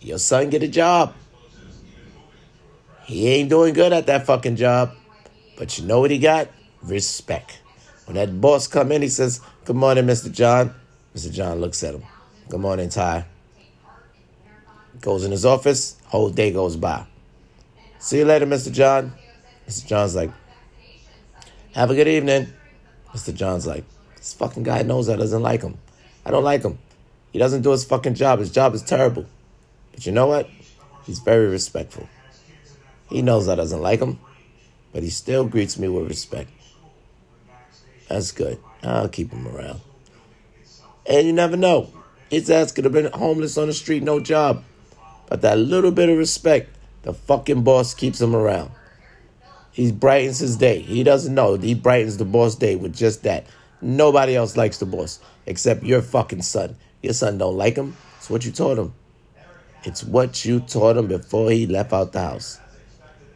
Your son get a job. He ain't doing good at that fucking job. But you know what he got? Respect. When that boss come in, he says, Good morning, Mr. John. Mr. John looks at him. Good morning, Ty. Goes in his office, whole day goes by. See you later, Mr. John. Mr. John's like, Have a good evening. Mr. John's like, This fucking guy knows I doesn't like him. I don't like him. He doesn't do his fucking job. His job is terrible. But you know what? He's very respectful. He knows I doesn't like him, but he still greets me with respect. That's good. I'll keep him around. And you never know. His ass could have been homeless on the street, no job. But that little bit of respect, the fucking boss keeps him around. He brightens his day. He doesn't know. He brightens the boss' day with just that. Nobody else likes the boss except your fucking son. Your son don't like him. It's what you taught him. It's what you taught him before he left out the house.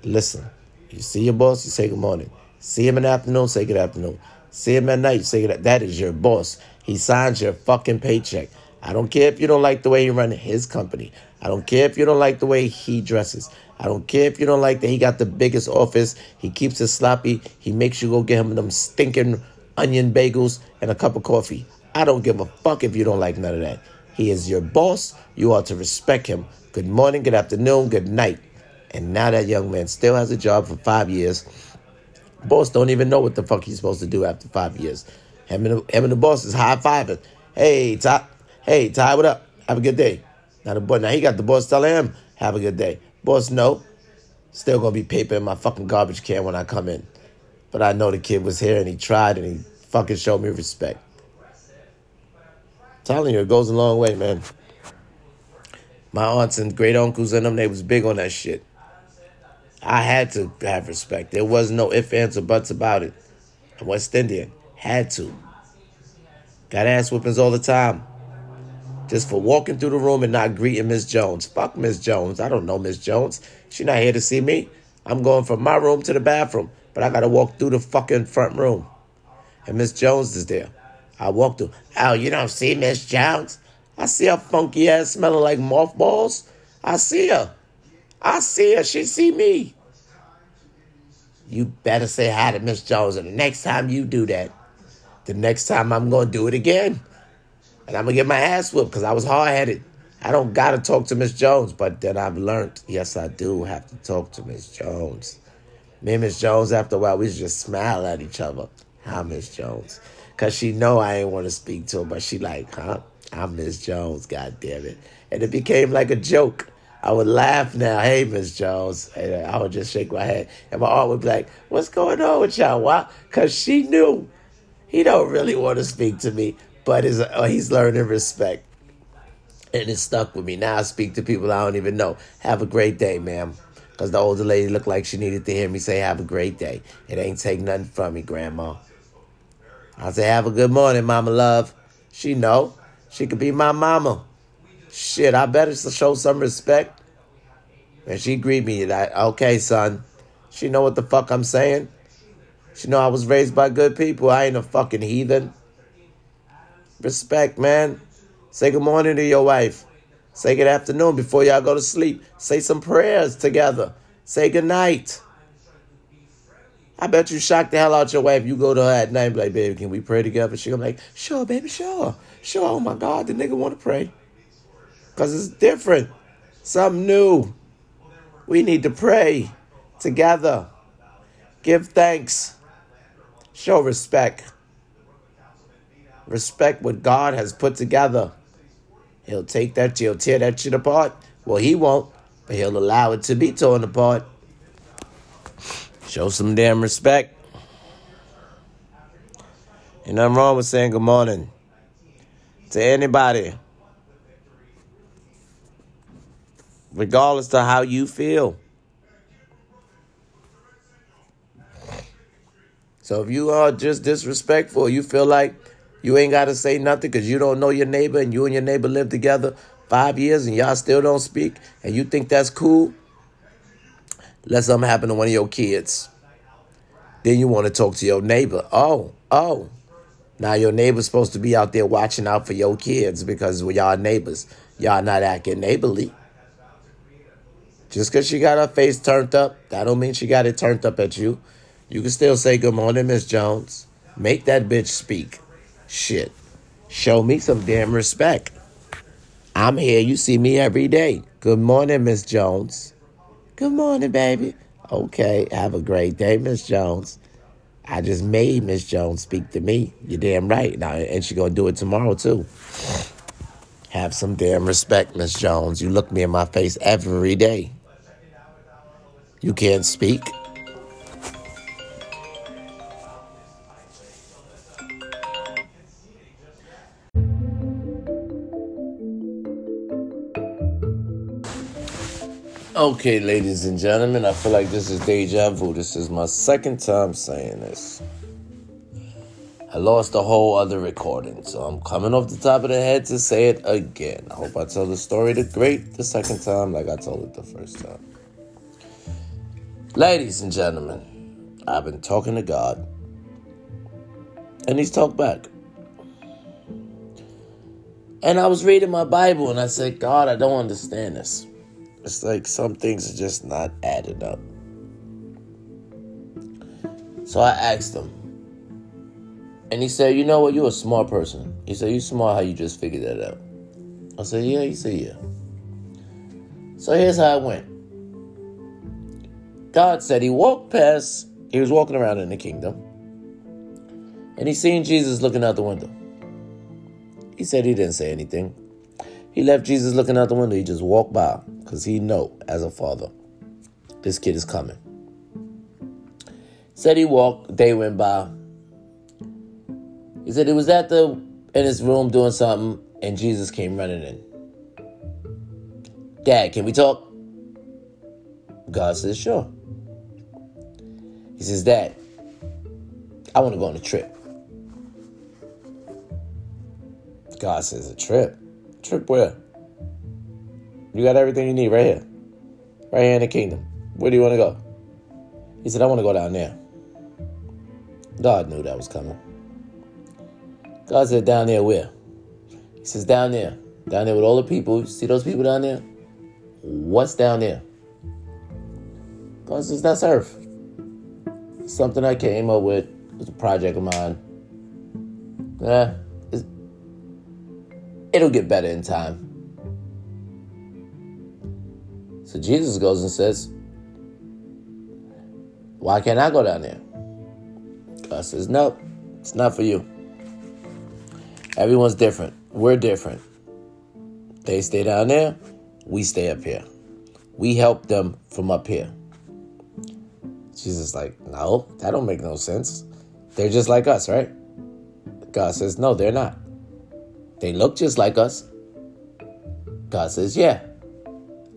Listen, you see your boss, you say good morning. See him in the afternoon, say good afternoon. See him at night, say good. That is your boss. He signs your fucking paycheck. I don't care if you don't like the way he runs his company. I don't care if you don't like the way he dresses. I don't care if you don't like that he got the biggest office. He keeps it sloppy. He makes you go get him them stinking onion bagels and a cup of coffee. I don't give a fuck if you don't like none of that. He is your boss. You ought to respect him. Good morning, good afternoon, good night. And now that young man still has a job for five years. Boss don't even know what the fuck he's supposed to do after five years. Him and the, him and the boss is high fiving. Hey, Ty. Hey, Ty, what up? Have a good day. Now the boy, now he got the boss telling him, have a good day. Boss, no. Still gonna be paper in my fucking garbage can when I come in. But I know the kid was here and he tried and he fucking showed me respect telling you, it goes a long way, man. My aunts and great uncles and them, they was big on that shit. I had to have respect. There was no ifs, ands, or buts about it. I'm West Indian. Had to. Got ass whippings all the time. Just for walking through the room and not greeting Miss Jones. Fuck Miss Jones. I don't know Miss Jones. She not here to see me. I'm going from my room to the bathroom, but I gotta walk through the fucking front room. And Miss Jones is there. I walk through. Oh, you don't see Miss Jones? I see her funky ass smelling like mothballs. I see her. I see her. She see me. You better say hi to Miss Jones. And the next time you do that, the next time I'm going to do it again. And I'm going to get my ass whipped because I was hard headed. I don't got to talk to Miss Jones. But then I've learned, yes, I do have to talk to Miss Jones. Me and Miss Jones, after a while, we just smile at each other. Hi, Miss Jones. Cause she know I ain't want to speak to her, but she like, huh? I'm Miss Jones, god damn it. And it became like a joke. I would laugh now, hey Miss Jones. And I would just shake my head. And my aunt would be like, What's going on with y'all? Why? Cause she knew he don't really want to speak to me, but uh, he's learning respect. And it stuck with me. Now I speak to people I don't even know. Have a great day, ma'am. Because the older lady looked like she needed to hear me say, Have a great day. It ain't take nothing from me, Grandma. I say, have a good morning, mama love. She know. She could be my mama. Shit, I better show some respect. And she greet me like, okay, son. She know what the fuck I'm saying. She know I was raised by good people. I ain't a fucking heathen. Respect, man. Say good morning to your wife. Say good afternoon before y'all go to sleep. Say some prayers together. Say good night. I bet you shock the hell out your wife. You go to her at night, like, baby, can we pray together? She gonna be like, sure, baby, sure, sure. Oh my God, the nigga want to pray, cause it's different, something new. We need to pray together, give thanks, show respect, respect what God has put together. He'll take that, he'll tear that shit apart. Well, he won't, but he'll allow it to be torn apart. Show some damn respect. Ain't nothing wrong with saying good morning to anybody. Regardless to how you feel. So if you are just disrespectful, you feel like you ain't got to say nothing because you don't know your neighbor and you and your neighbor live together, five years and y'all still don't speak and you think that's cool, let something happen to one of your kids. Then you want to talk to your neighbor. Oh, oh. Now your neighbor's supposed to be out there watching out for your kids because we y'all neighbors. Y'all not acting neighborly. Just because she got her face turned up, that don't mean she got it turned up at you. You can still say good morning, Miss Jones. Make that bitch speak. Shit. Show me some damn respect. I'm here. You see me every day. Good morning, Miss Jones. Good morning, baby. Okay. Have a great day, Miss Jones. I just made Miss Jones speak to me. You're damn right. Now, and she gonna do it tomorrow too. Have some damn respect, Miss Jones. You look me in my face every day. You can't speak. Okay, ladies and gentlemen, I feel like this is deja vu. This is my second time saying this. I lost a whole other recording, so I'm coming off the top of the head to say it again. I hope I tell the story the great the second time like I told it the first time. Ladies and gentlemen, I've been talking to God, and He's talked back. And I was reading my Bible, and I said, God, I don't understand this. It's like some things are just not adding up. So I asked him. And he said, You know what? You're a smart person. He said, You smart how you just figured that out. I said, Yeah. He said, Yeah. So here's how it went God said he walked past, he was walking around in the kingdom, and he seen Jesus looking out the window. He said he didn't say anything. He left Jesus looking out the window. He just walked by because he know as a father, this kid is coming. Said he walked. Day went by. He said he was at the in his room doing something, and Jesus came running in. Dad, can we talk? God says, sure. He says, Dad, I want to go on a trip. God says, a trip? Trip where? You got everything you need right here. Right here in the kingdom. Where do you want to go? He said, I want to go down there. God knew that was coming. God said, down there where? He says, down there. Down there with all the people. See those people down there? What's down there? God says, that's earth. Something I came up with. It's a project of mine. Yeah, it'll get better in time. So Jesus goes and says, Why can't I go down there? God says, Nope, it's not for you. Everyone's different. We're different. They stay down there, we stay up here. We help them from up here. Jesus like, no, that don't make no sense. They're just like us, right? God says, no, they're not. They look just like us. God says, yeah,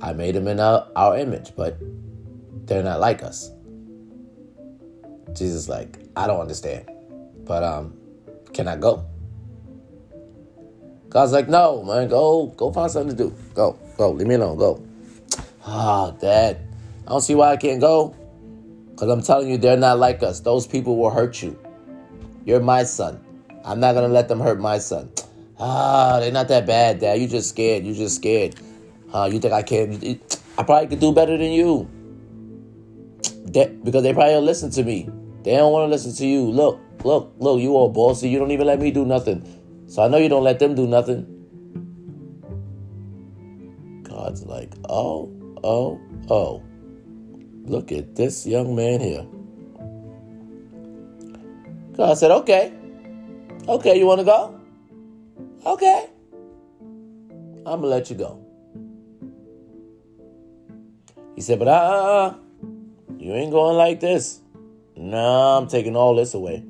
I made them in our, our image, but they're not like us. Jesus like, I don't understand. But um, can I go? God's like, no, man, go, go find something to do. Go, go, leave me alone, go. Ah, oh, Dad, I don't see why I can't go. Because I'm telling you, they're not like us. Those people will hurt you. You're my son. I'm not to let them hurt my son. Ah, they're not that bad, Dad. You just scared. You just scared. Uh, you think I can? I probably could do better than you. Because they probably don't listen to me. They don't want to listen to you. Look, look, look, you all bossy. You don't even let me do nothing. So I know you don't let them do nothing. God's like, oh, oh, oh. Look at this young man here. God said, okay. Okay, you want to go? Okay. I'm going to let you go. He said, but uh, you ain't going like this. Nah, I'm taking all this away.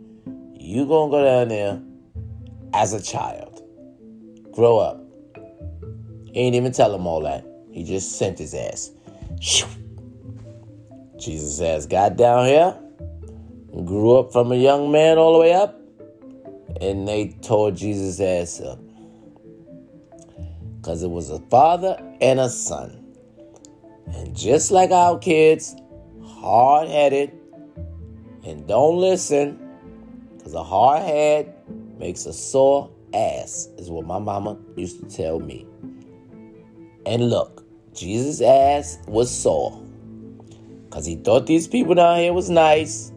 You gonna go down there as a child. Grow up. He ain't even tell him all that. He just sent his ass. Jesus ass got down here, grew up from a young man all the way up, and they tore Jesus' ass up. Because it was a father and a son. And just like our kids, hard headed and don't listen, because a hard head makes a sore ass, is what my mama used to tell me. And look, Jesus' ass was sore. Because he thought these people down here was nice.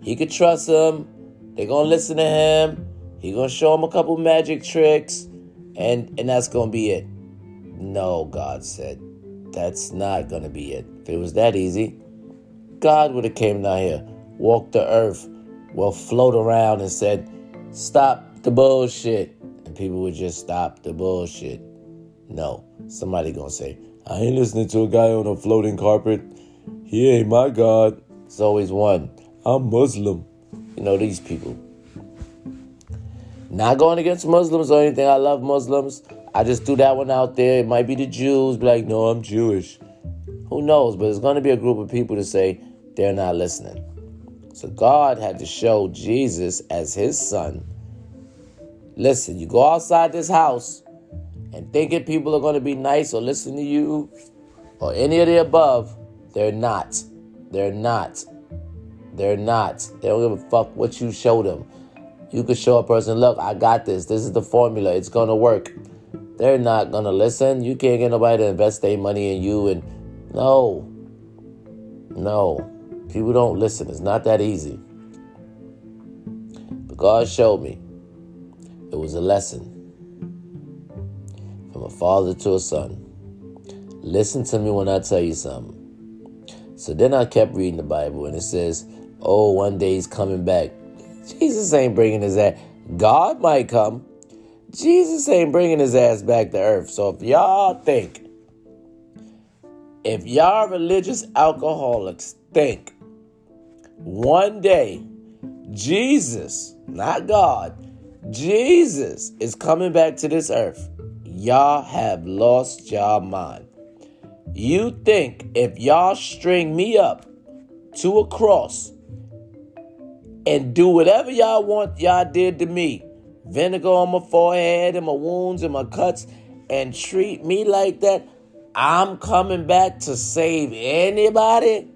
He could trust them. They're going to listen to him. He to show him a couple magic tricks. And, and that's to be it. No, God said. That's not to be it. If it was that easy, God would have came down here, walked the earth, well, float around and said, stop the bullshit. And people would just stop the bullshit. No, somebody to say, I ain't listening to a guy on a floating carpet. He ain't my God. It's always one. I'm Muslim. You know, these people. Not going against Muslims or anything. I love Muslims. I just threw that one out there. It might be the Jews, be like, no, I'm Jewish. Who knows? But it's going to be a group of people to say they're not listening. So God had to show Jesus as his son. Listen, you go outside this house and thinking people are going to be nice or listen to you or any of the above, they're not. They're not. They're not. They don't give a fuck what you show them. You could show a person, look, I got this. This is the formula. It's gonna work. They're not gonna listen. You can't get nobody to invest their money in you. And no, no, people don't listen. It's not that easy. But God showed me it was a lesson from a father to a son. Listen to me when I tell you something. So then I kept reading the Bible, and it says, Oh, one day he's coming back. Jesus ain't bringing his ass. God might come. Jesus ain't bringing his ass back to earth. So if y'all think, if y'all religious alcoholics think one day Jesus, not God, Jesus is coming back to this earth, y'all have lost y'all mind. You think if y'all string me up to a cross and do whatever y'all want y'all did to me, vinegar on my forehead and my wounds and my cuts, and treat me like that, I'm coming back to save anybody?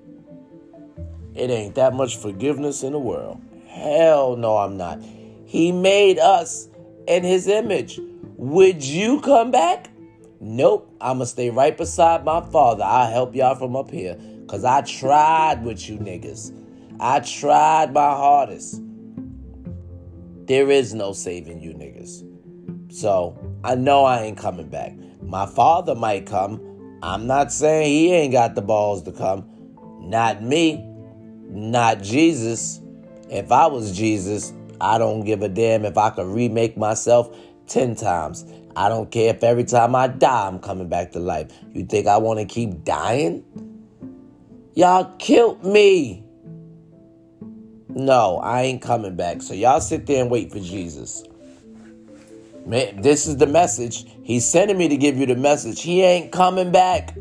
It ain't that much forgiveness in the world. Hell no, I'm not. He made us in his image. Would you come back? Nope, I'ma stay right beside my father. I'll help y'all from up here. Cause I tried with you niggas. I tried my hardest. There is no saving you niggas. So I know I ain't coming back. My father might come. I'm not saying he ain't got the balls to come. Not me. Not Jesus. If I was Jesus, I don't give a damn if I could remake myself 10 times. I don't care if every time I die, I'm coming back to life. You think I want to keep dying? Y'all killed me. No, I ain't coming back. So y'all sit there and wait for Jesus. Man, this is the message. He's sending me to give you the message. He ain't coming back.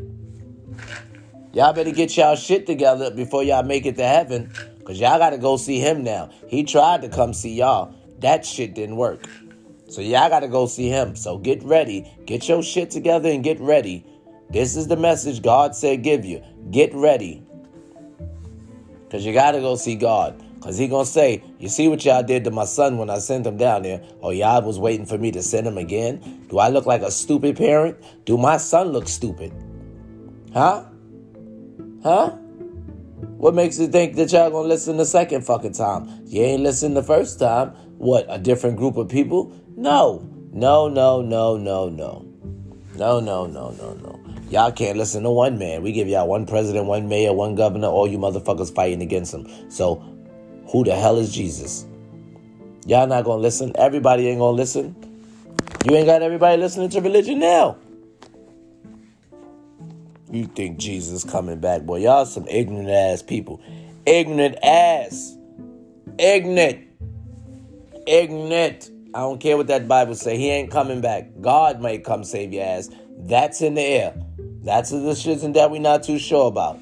Y'all better get y'all shit together before y'all make it to heaven. Because y'all got to go see him now. He tried to come see y'all. That shit didn't work. So y'all got to go see him. So get ready. Get your shit together and get ready. This is the message God said give you. Get ready. Because you got to go see God. Because he going to say, you see what y'all did to my son when I sent him down there? Or y'all was waiting for me to send him again? Do I look like a stupid parent? Do my son look stupid? Huh? Huh? What makes you think that y'all gonna listen the second fucking time? You ain't listen the first time. What, a different group of people? No. No, no, no, no, no. No, no, no, no, no. Y'all can't listen to one man. We give y'all one president, one mayor, one governor, all you motherfuckers fighting against him. So who the hell is Jesus? Y'all not gonna listen. Everybody ain't gonna listen. You ain't got everybody listening to religion now. You think Jesus coming back, boy? Y'all some ignorant ass people. Ignorant ass. Ignorant. Ignorant. I don't care what that Bible say. He ain't coming back. God might come save your ass. That's in the air. That's the shit that we not too sure about.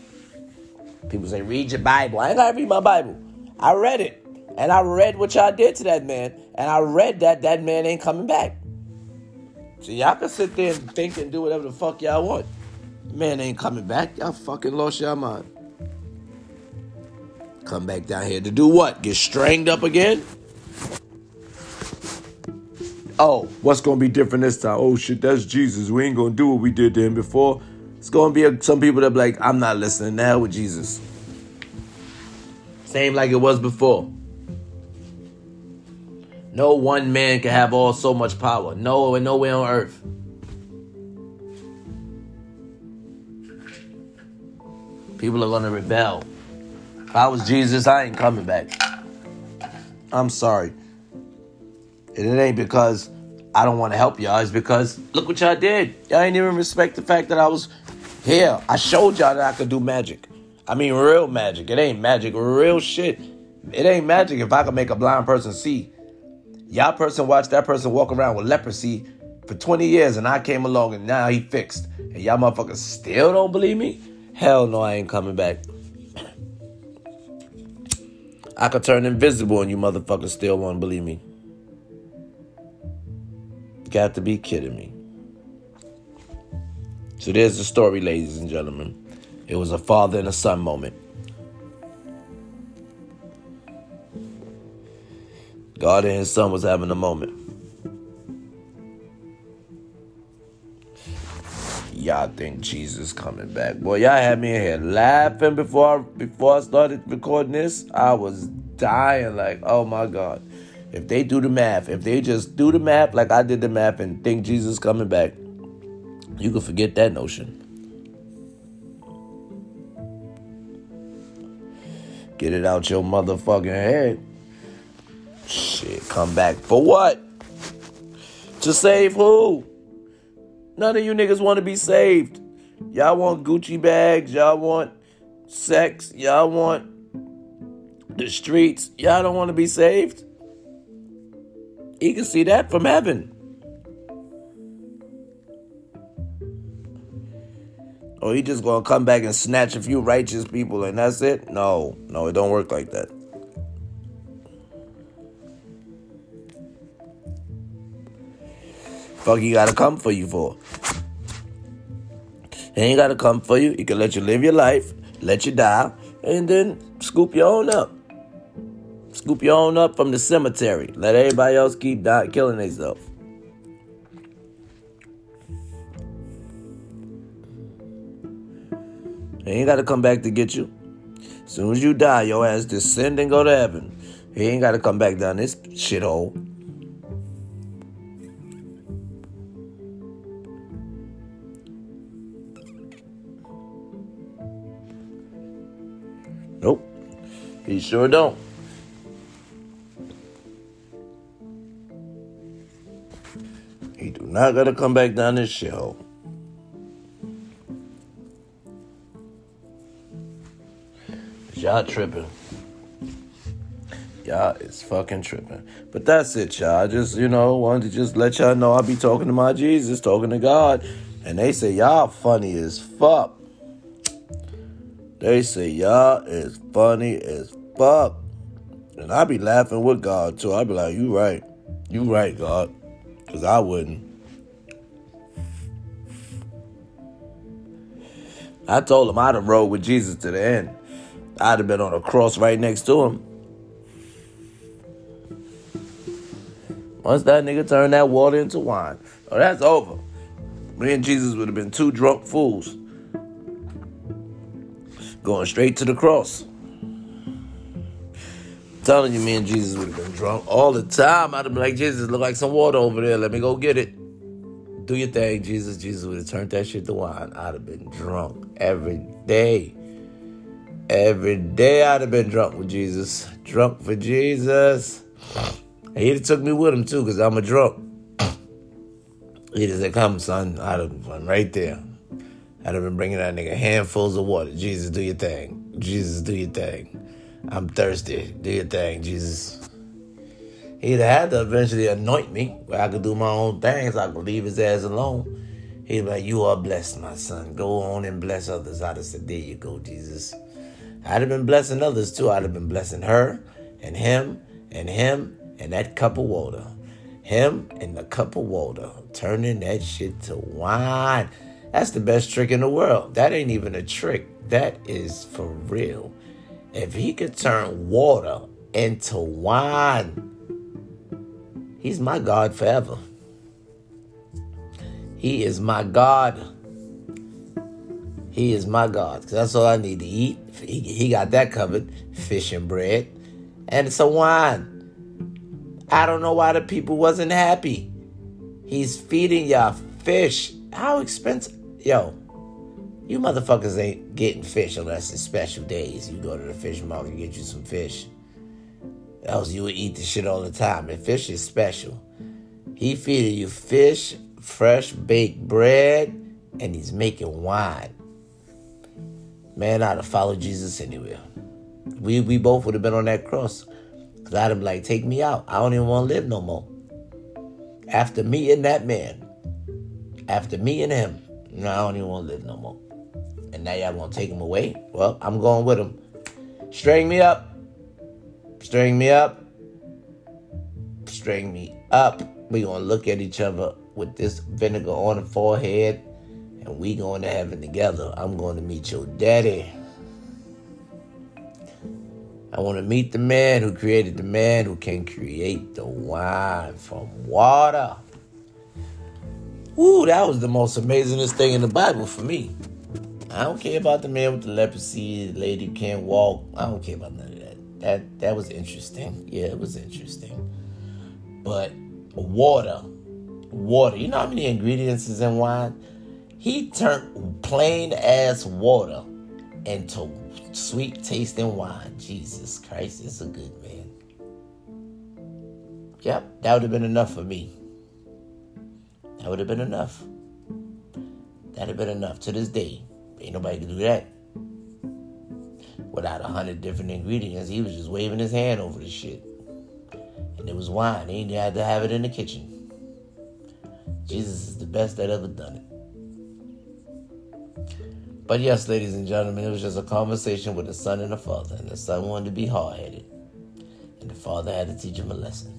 People say, read your Bible. I ain't gotta read my Bible. I read it. And I read what y'all did to that man. And I read that that man ain't coming back. So y'all can sit there and think and do whatever the fuck y'all want. Man ain't coming back. Y'all fucking lost your mind. Come back down here to do what? Get stringed up again? Oh, what's gonna be different this time? Oh shit, that's Jesus. We ain't gonna do what we did to him before. It's gonna be a, some people that be like, I'm not listening now with Jesus. Same like it was before. No one man can have all so much power. No, and nowhere on earth. People are gonna rebel. If I was Jesus, I ain't coming back. I'm sorry. And it ain't because I don't want to help y'all. It's because look what y'all did. Y'all ain't even respect the fact that I was here. I showed y'all that I could do magic. I mean, real magic. It ain't magic. Real shit. It ain't magic if I can make a blind person see. Y'all person watched that person walk around with leprosy for 20 years and I came along and now he fixed. And y'all motherfuckers still don't believe me? Hell no, I ain't coming back. I could turn invisible and you motherfuckers still won't believe me. Got to be kidding me. So there's the story, ladies and gentlemen. It was a father and a son moment. God and his son was having a moment. Y'all think Jesus coming back. Boy, y'all had me in here laughing before I, before I started recording this. I was dying like, oh my God. If they do the math, if they just do the math like I did the math and think Jesus coming back, you can forget that notion. Get it out your motherfucking head. Shit, come back for what? To save who? None of you niggas want to be saved. Y'all want Gucci bags. Y'all want sex. Y'all want the streets. Y'all don't want to be saved. He can see that from heaven. Or he just gonna come back and snatch a few righteous people and that's it? No, no, it don't work like that. Fuck he gotta come for you for? He ain't gotta come for you. He can let you live your life, let you die, and then scoop your own up. Scoop your own up from the cemetery. Let everybody else keep dying, killing themselves. He ain't gotta come back to get you. As soon as you die, your ass descend and go to heaven. He ain't gotta come back down this shithole. Nope. He sure don't. He do not gotta come back down this shithole. Y'all tripping. Y'all is fucking tripping. But that's it, y'all. I just, you know, wanted to just let y'all know I be talking to my Jesus, talking to God. And they say y'all funny as fuck. They say y'all is funny as fuck. And I be laughing with God too. I be like, you right. You right, God. Cause I wouldn't. I told him I'd have rode with Jesus to the end. I'd have been on a cross right next to him. Once that nigga turned that water into wine, oh, that's over. Me and Jesus would have been two drunk fools going straight to the cross. I'm telling you, me and Jesus would have been drunk all the time. I'd have been like, Jesus, look like some water over there. Let me go get it. Do your thing, Jesus. Jesus would have turned that shit to wine. I'd have been drunk every day. Every day I'd have been drunk with Jesus. Drunk for Jesus. He'd have took me with him too, because I'm a drunk. He'd have said, come, son. I'd have been right there. I'd have been bringing that nigga handfuls of water. Jesus, do your thing. Jesus, do your thing. I'm thirsty. Do your thing, Jesus. He'd have had to eventually anoint me where I could do my own things. I could leave his ass alone. He'd be like, You are blessed, my son. Go on and bless others. I'd have said, There you go, Jesus. I'd have been blessing others too. I'd have been blessing her and him and him and that cup of water. Him and the cup of water, turning that shit to wine. That's the best trick in the world. That ain't even a trick. That is for real. If he could turn water into wine, he's my God forever. He is my God. He is my God. Cause that's all I need to eat. He, he got that covered. Fish and bread. And some wine. I don't know why the people wasn't happy. He's feeding y'all fish. How expensive? Yo, you motherfuckers ain't getting fish unless it's special days. You go to the fish market and get you some fish. Else you would eat the shit all the time. And fish is special. He feeding you fish fresh baked bread, and he's making wine. Man, I'd have followed Jesus anywhere. We we both would have been on that cross. Cause I'd have been like, take me out. I don't even want to live no more. After meeting that man, after meeting him, no, I don't even want to live no more. And now y'all gonna take him away? Well, I'm going with him. String me up. String me up. String me up. We gonna look at each other with this vinegar on the forehead, and we going to heaven together. I'm going to meet your daddy. I want to meet the man who created the man who can create the wine from water. Woo, that was the most amazingest thing in the Bible for me. I don't care about the man with the leprosy, the lady who can't walk. I don't care about none of that. That that was interesting. Yeah, it was interesting. But water water. You know how many ingredients is in wine? He turned plain ass water into sweet tasting wine. Jesus Christ is a good man. Yep, that would have been enough for me. That would have been enough. That'd have been enough to this day. Ain't nobody can do that. Without a hundred different ingredients, he was just waving his hand over the shit. And it was wine. He had to have it in the kitchen. Jesus is the best that ever done it. But yes, ladies and gentlemen, it was just a conversation with the son and the father, and the son wanted to be hard headed, and the father had to teach him a lesson.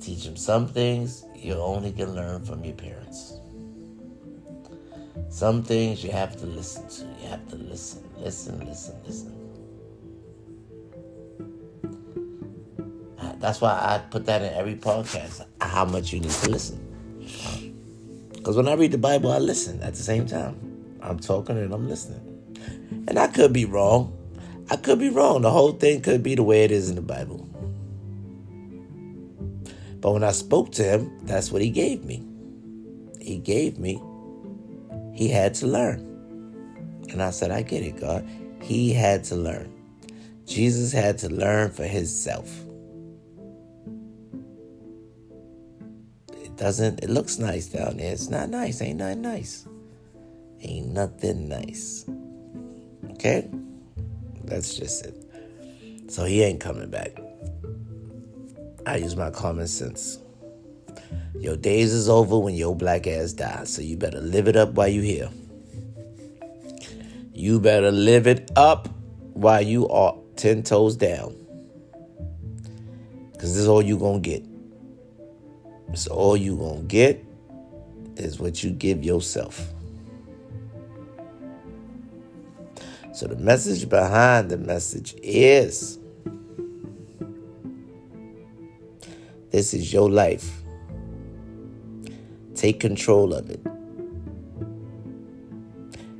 Teach him some things you only can learn from your parents. Some things you have to listen to. You have to listen, listen, listen, listen. That's why I put that in every podcast. How much you need to listen. Because when I read the Bible, I listen at the same time. I'm talking and I'm listening. And I could be wrong. I could be wrong. The whole thing could be the way it is in the Bible. But when I spoke to him, that's what he gave me. He gave me, he had to learn. And I said, I get it, God. He had to learn. Jesus had to learn for himself. It doesn't it looks nice down there. It's not nice. Ain't nothing nice. Ain't nothing nice. Okay? That's just it. So he ain't coming back. I use my common sense. Your days is over when your black ass dies, so you better live it up while you here. You better live it up while you are ten toes down. Cause this is all you gonna get. It's all you gonna get is what you give yourself. So the message behind the message is this is your life. Take control of it.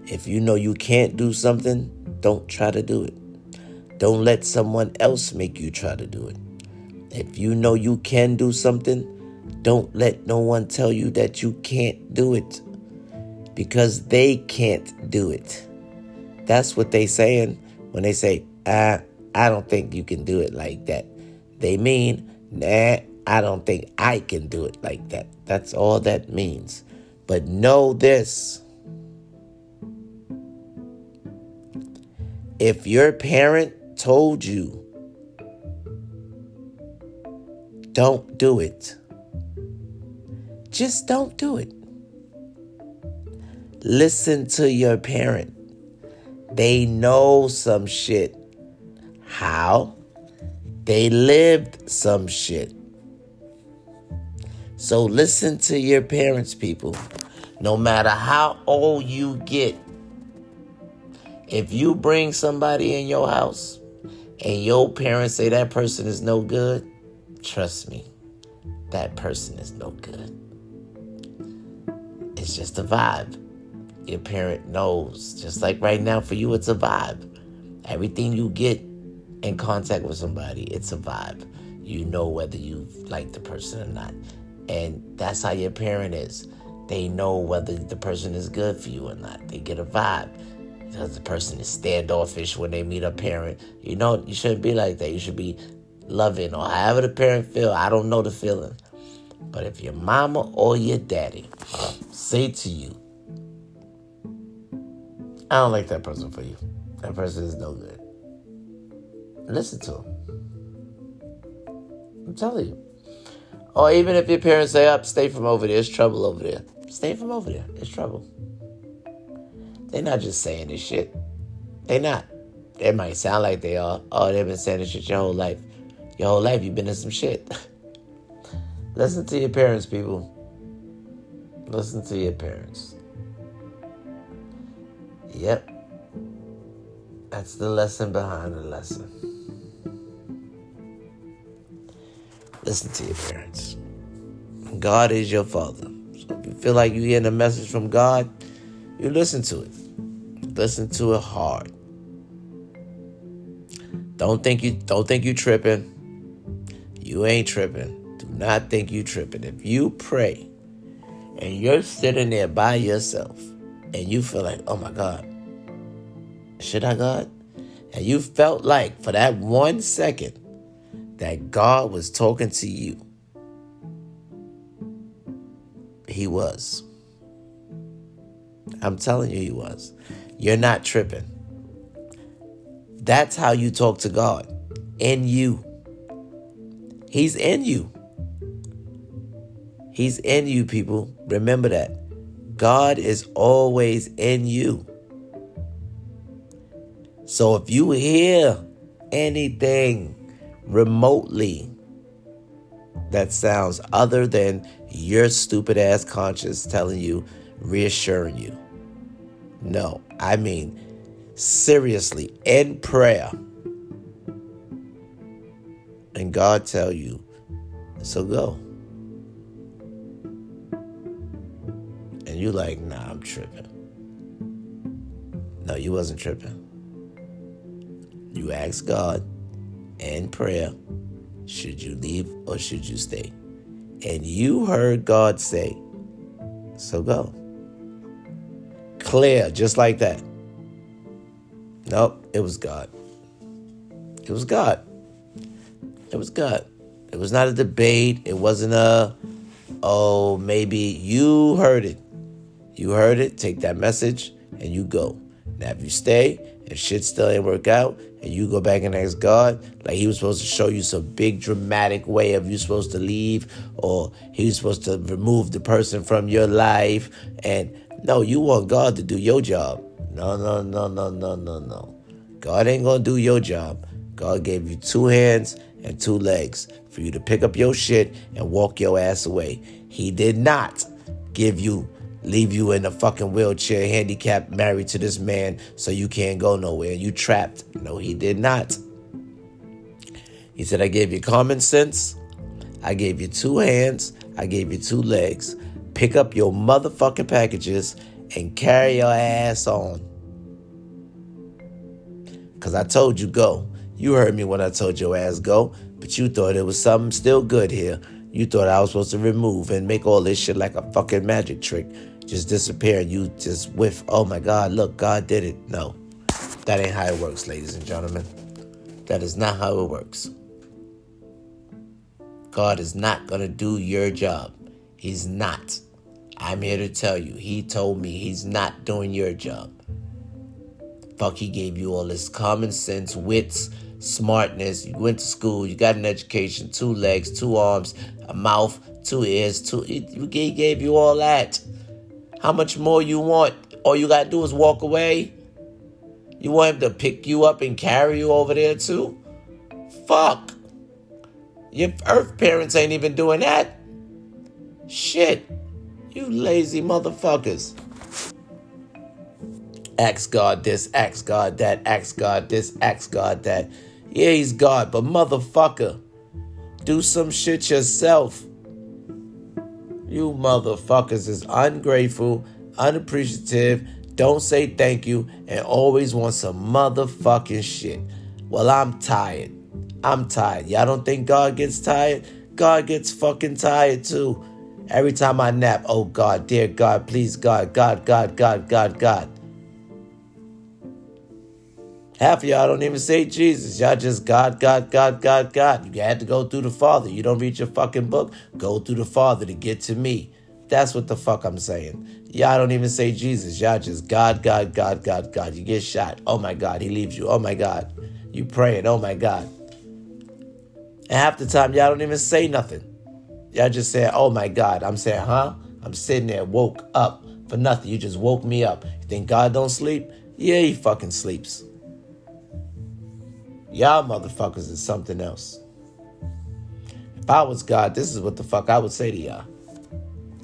If you know you can't do something, don't try to do it. Don't let someone else make you try to do it. If you know you can do something, don't let no one tell you that you can't do it because they can't do it. That's what they saying when they say, "Ah, I don't think you can do it like that." They mean, "Nah, I don't think I can do it like that." That's all that means. But know this. If your parent told you, don't do it just don't do it. Listen to your parent. They know some shit. How? They lived some shit. So listen to your parents, people. No matter how old you get, if you bring somebody in your house and your parents say that person is no good, trust me, that person is no good. It's just a vibe. Your parent knows. Just like right now, for you, it's a vibe. Everything you get in contact with somebody, it's a vibe. You know whether you like the person or not. And that's how your parent is. They know whether the person is good for you or not. They get a vibe. Because the person is standoffish when they meet a parent. You know, you shouldn't be like that. You should be loving or however the parent feel. I don't know the feeling. But if your mama or your daddy say to you, I don't like that person for you. That person is no good. Listen to him. I'm telling you. Or even if your parents say, up, stay from over there, it's trouble over there. Stay from over there, it's trouble. They're not just saying this shit. They not. They might sound like they are. Oh, they've been saying this shit your whole life. Your whole life you've been in some shit. Listen to your parents, people. Listen to your parents. Yep. That's the lesson behind the lesson. Listen to your parents. God is your father. So if you feel like you're getting a message from God, you listen to it. Listen to it hard. Don't think you don't think you tripping. You ain't tripping. Do not think you tripping. If you pray and you're sitting there by yourself and you feel like, oh my God, should I God? And you felt like for that one second that God was talking to you. He was. I'm telling you, he was. You're not tripping. That's how you talk to God. In you. He's in you. He's in you, people. Remember that. God is always in you. So if you hear anything remotely that sounds other than your stupid ass conscience telling you, reassuring you. No, I mean, seriously, in prayer. And God tell you, so go. And you like, nah, I'm tripping. No, you wasn't tripping. You asked God in prayer, should you leave or should you stay? And you heard God say, so go. Clear, just like that. Nope, it was God. It was God. It was God. It was not a debate. It wasn't a, oh, maybe you heard it. You heard it. Take that message and you go. Now, if you stay and shit still ain't work out, and you go back and ask God, like He was supposed to show you some big dramatic way of you supposed to leave, or He was supposed to remove the person from your life, and no, you want God to do your job. No, no, no, no, no, no, no. God ain't gonna do your job. God gave you two hands and two legs for you to pick up your shit and walk your ass away. He did not give you leave you in a fucking wheelchair, handicapped, married to this man, so you can't go nowhere. You trapped. No, he did not. He said, I gave you common sense. I gave you two hands. I gave you two legs. Pick up your motherfucking packages and carry your ass on. Because I told you go. You heard me when I told your ass go, but you thought it was something still good here. You thought I was supposed to remove and make all this shit like a fucking magic trick just disappear and you just whiff, oh my God, look, God did it. No, that ain't how it works, ladies and gentlemen. That is not how it works. God is not going to do your job. He's not. I'm here to tell you. He told me he's not doing your job. Fuck, he gave you all this common sense, wits, smartness. You went to school, you got an education, two legs, two arms, a mouth, two ears, two. He gave you all that. How much more you want? All you gotta do is walk away. You want him to pick you up and carry you over there too? Fuck. Your earth parents ain't even doing that. Shit. You lazy motherfuckers. Ask God this, ask God that, ask God this, ask God that. Yeah, he's God, but motherfucker, do some shit yourself. You motherfuckers is ungrateful, unappreciative, don't say thank you, and always want some motherfucking shit. Well, I'm tired. I'm tired. Y'all don't think God gets tired? God gets fucking tired too. Every time I nap, oh God, dear God, please God, God, God, God, God, God. Half of y'all don't even say Jesus. Y'all just God, God, God, God, God. You had to go through the Father. You don't read your fucking book, go through the Father to get to me. That's what the fuck I'm saying. Y'all don't even say Jesus. Y'all just God, God, God, God, God. You get shot. Oh my God, he leaves you. Oh my God. You praying. Oh my God. And half the time, y'all don't even say nothing. Y'all just say, oh my God. I'm saying, huh? I'm sitting there, woke up for nothing. You just woke me up. You think God don't sleep? Yeah, he fucking sleeps. Y'all motherfuckers is something else. If I was God, this is what the fuck I would say to y'all.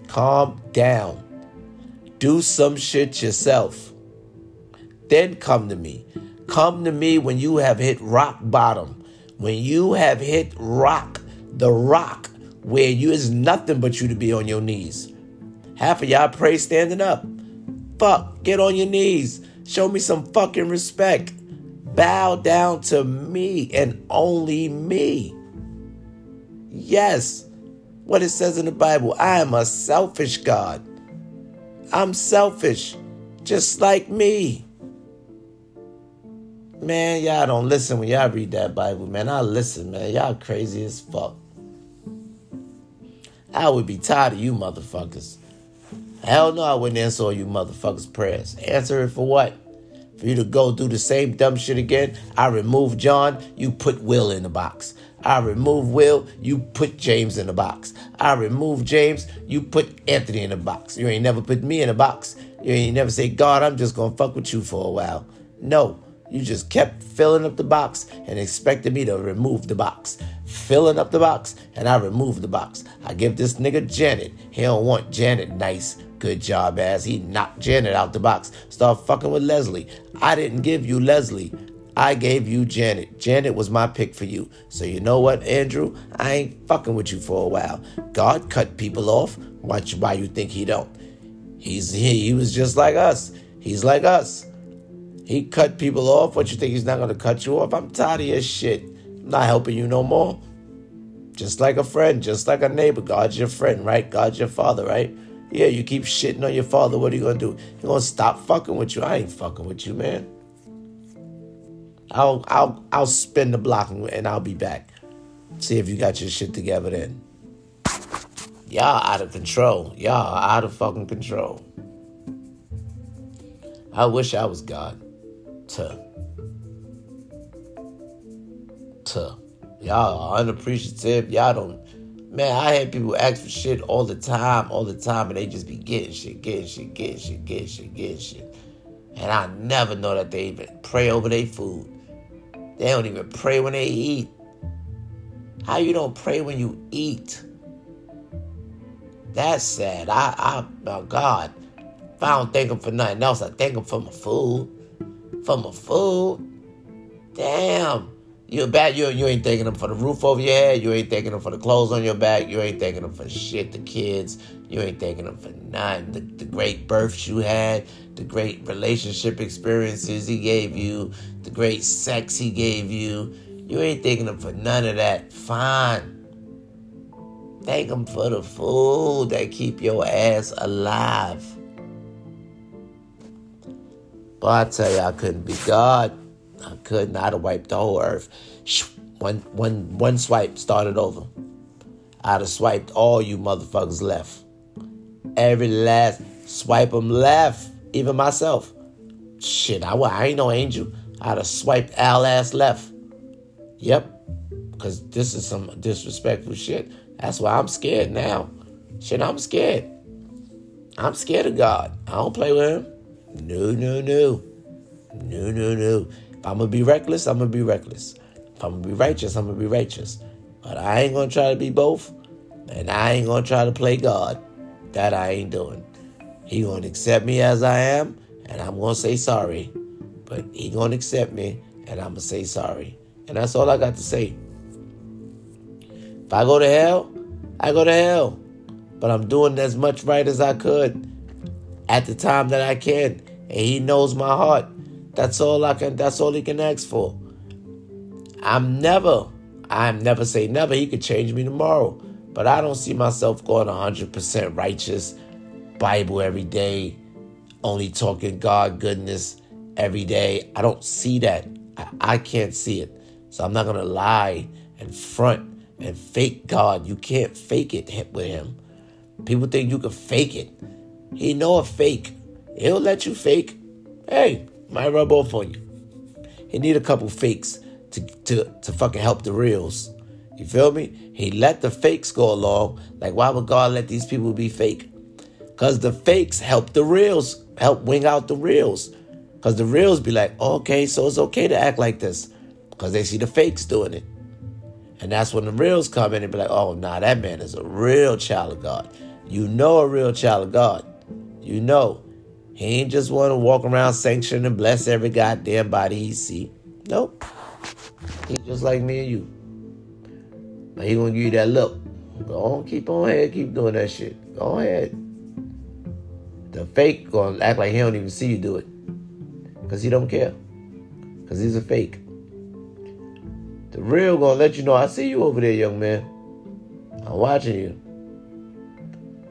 Calm down. Do some shit yourself. Then come to me. Come to me when you have hit rock bottom. When you have hit rock, the rock where you is nothing but you to be on your knees. Half of y'all pray standing up. Fuck, get on your knees. Show me some fucking respect. Bow down to me and only me. Yes, what it says in the Bible I am a selfish God. I'm selfish, just like me. Man, y'all don't listen when y'all read that Bible, man. I listen, man. Y'all crazy as fuck. I would be tired of you motherfuckers. Hell no, I wouldn't answer all you motherfuckers' prayers. Answer it for what? For you to go do the same dumb shit again. I remove John, you put Will in the box. I remove Will, you put James in the box. I remove James, you put Anthony in the box. You ain't never put me in a box. You ain't never say, God, I'm just gonna fuck with you for a while. No, you just kept filling up the box and expected me to remove the box. Filling up the box, and I remove the box. I give this nigga Janet. He don't want Janet nice Good job, ass. He knocked Janet out the box. Start fucking with Leslie. I didn't give you Leslie. I gave you Janet. Janet was my pick for you. So you know what, Andrew? I ain't fucking with you for a while. God cut people off. You, why you think he don't? He's he, he was just like us. He's like us. He cut people off. What you think he's not gonna cut you off? I'm tired of your shit. I'm not helping you no more. Just like a friend, just like a neighbor. God's your friend, right? God's your father, right? Yeah, you keep shitting on your father. What are you gonna do? You gonna stop fucking with you? I ain't fucking with you, man. I'll I'll I'll spin the block and I'll be back. See if you got your shit together then. Y'all out of control. Y'all out of fucking control. I wish I was God. Tuh. Tuh. Y'all are unappreciative. Y'all don't Man, I had people ask for shit all the time, all the time, and they just be getting shit, getting shit, getting shit, getting shit, getting shit. And I never know that they even pray over their food. They don't even pray when they eat. How you don't pray when you eat? That's sad. I, I, oh God, if I don't thank him for nothing else, I thank him for my food. For my food. Damn. You bad. You you ain't thanking them for the roof over your head. You ain't thanking them for the clothes on your back. You ain't thanking them for shit. The kids. You ain't thanking them for none. The, the great births you had. The great relationship experiences he gave you. The great sex he gave you. You ain't thanking them for none of that. Fine. Thank them for the food that keep your ass alive. But I tell you, I couldn't be God. I could not have wiped the whole earth. One, one, one swipe started over. I'd have swiped all you motherfuckers left. Every last swipe them left. Even myself. Shit, I, I ain't no angel. I'd have swiped Al ass left. Yep. Because this is some disrespectful shit. That's why I'm scared now. Shit, I'm scared. I'm scared of God. I don't play with him. No, no, no. No, no, no. If I'm gonna be reckless, I'm gonna be reckless. If I'm gonna be righteous, I'm gonna be righteous. But I ain't gonna try to be both. And I ain't gonna try to play God. That I ain't doing. He gonna accept me as I am, and I'm gonna say sorry. But he gonna accept me, and I'm gonna say sorry. And that's all I got to say. If I go to hell, I go to hell. But I'm doing as much right as I could at the time that I can. And he knows my heart. That's all I can that's all he can ask for. I'm never, I'm never say never. He could change me tomorrow. But I don't see myself going 100% righteous, Bible every day, only talking God goodness every day. I don't see that. I, I can't see it. So I'm not going to lie and front and fake God. You can't fake it with him. People think you can fake it. He know a fake. He'll let you fake. Hey, might rub off on you. He need a couple fakes to, to, to fucking help the reals. You feel me? He let the fakes go along. Like, why would God let these people be fake? Because the fakes help the reals, help wing out the reals. Because the reals be like, okay, so it's okay to act like this. Because they see the fakes doing it. And that's when the reals come in and be like, oh, nah, that man is a real child of God. You know a real child of God. You know. He ain't just want to walk around sanctioning and bless every goddamn body he see. Nope. He just like me and you. But he gonna give you that look. Go on, keep on ahead, keep doing that shit. Go ahead. The fake gonna act like he don't even see you do it. Cause he don't care. Cause he's a fake. The real gonna let you know I see you over there, young man. I'm watching you.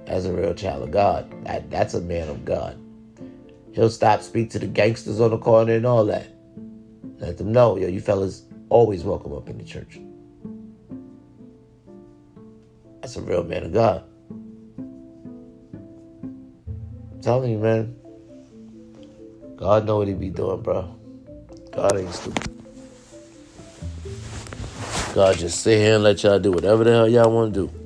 As a real child of God. That, that's a man of God. He'll stop, speak to the gangsters on the corner and all that. Let them know, yo, you fellas always welcome up in the church. That's a real man of God. I'm telling you, man. God know what he be doing, bro. God ain't stupid. God just sit here and let y'all do whatever the hell y'all want to do.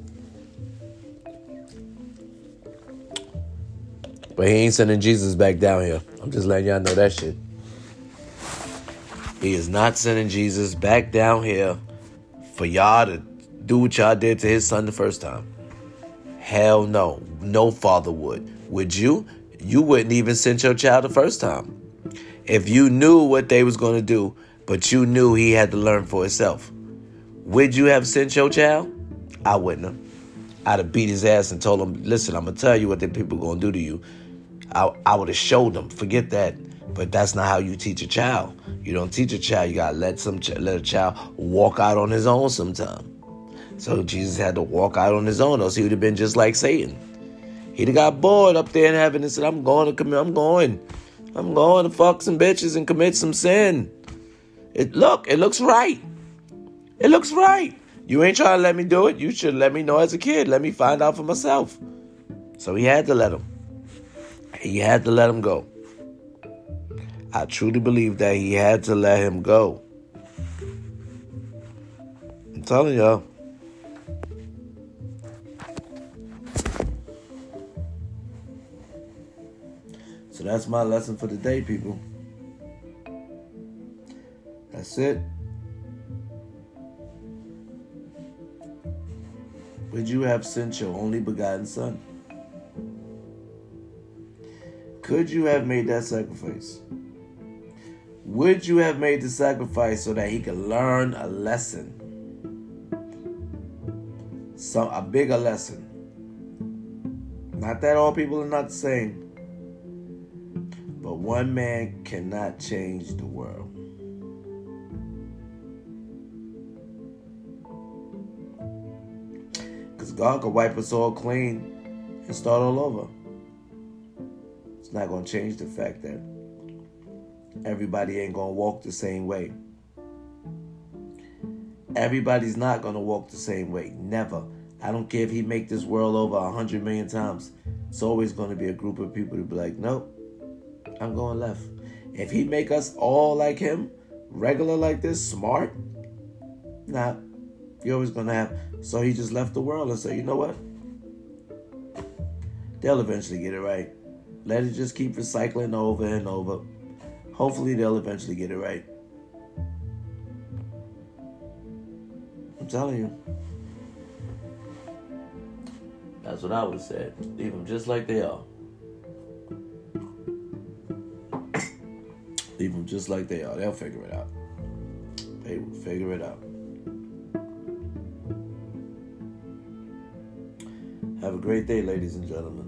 But he ain't sending Jesus back down here. I'm just letting y'all know that shit. He is not sending Jesus back down here for y'all to do what y'all did to his son the first time. Hell no. No father would. Would you? You wouldn't even send your child the first time. If you knew what they was going to do, but you knew he had to learn for himself. Would you have sent your child? I wouldn't have. I'd have beat his ass and told him, listen, I'm going to tell you what the people going to do to you. I, I would have showed them. Forget that. But that's not how you teach a child. You don't teach a child. You got to let some let a child walk out on his own sometime. So Jesus had to walk out on his own, else he would have been just like Satan. He'd have got bored up there in heaven and said, I'm going to commit, I'm going. I'm going to fuck some bitches and commit some sin. It look, it looks right. It looks right. You ain't trying to let me do it. You should let me know as a kid. Let me find out for myself. So he had to let him. He had to let him go. I truly believe that he had to let him go. I'm telling y'all. So that's my lesson for the day, people. That's it. Would you have sent your only begotten son? Could you have made that sacrifice? Would you have made the sacrifice so that he could learn a lesson? Some a bigger lesson. Not that all people are not the same. But one man cannot change the world. Because God could wipe us all clean and start all over. Not going to change the fact that everybody ain't going to walk the same way. Everybody's not going to walk the same way. Never. I don't care if he make this world over a hundred million times. It's always going to be a group of people to be like, nope, I'm going left. If he make us all like him, regular like this, smart, nah, you're always going to have. So he just left the world and said, you know what? They'll eventually get it right. Let it just keep recycling over and over. Hopefully, they'll eventually get it right. I'm telling you. That's what I would have said. Leave them just like they are. Leave them just like they are. They'll figure it out. They will figure it out. Have a great day, ladies and gentlemen.